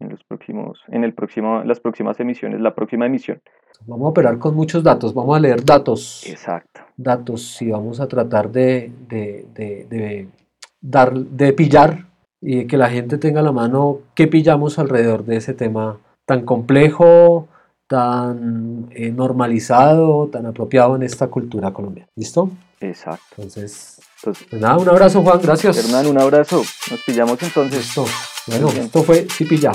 en los próximos, en el próximo, las próximas emisiones, la próxima emisión. Vamos a operar con muchos datos, vamos a leer datos. Exacto. Datos y vamos a tratar de, de, de, dar, de pillar y que la gente tenga la mano qué pillamos alrededor de ese tema tan complejo, tan eh, normalizado, tan apropiado en esta cultura colombiana. ¿Listo? Exacto. Entonces, Entonces, Pues nada, un abrazo Juan, gracias. Hernán, un abrazo. Nos pillamos entonces. Listo. Bueno, esto fue Cipilla.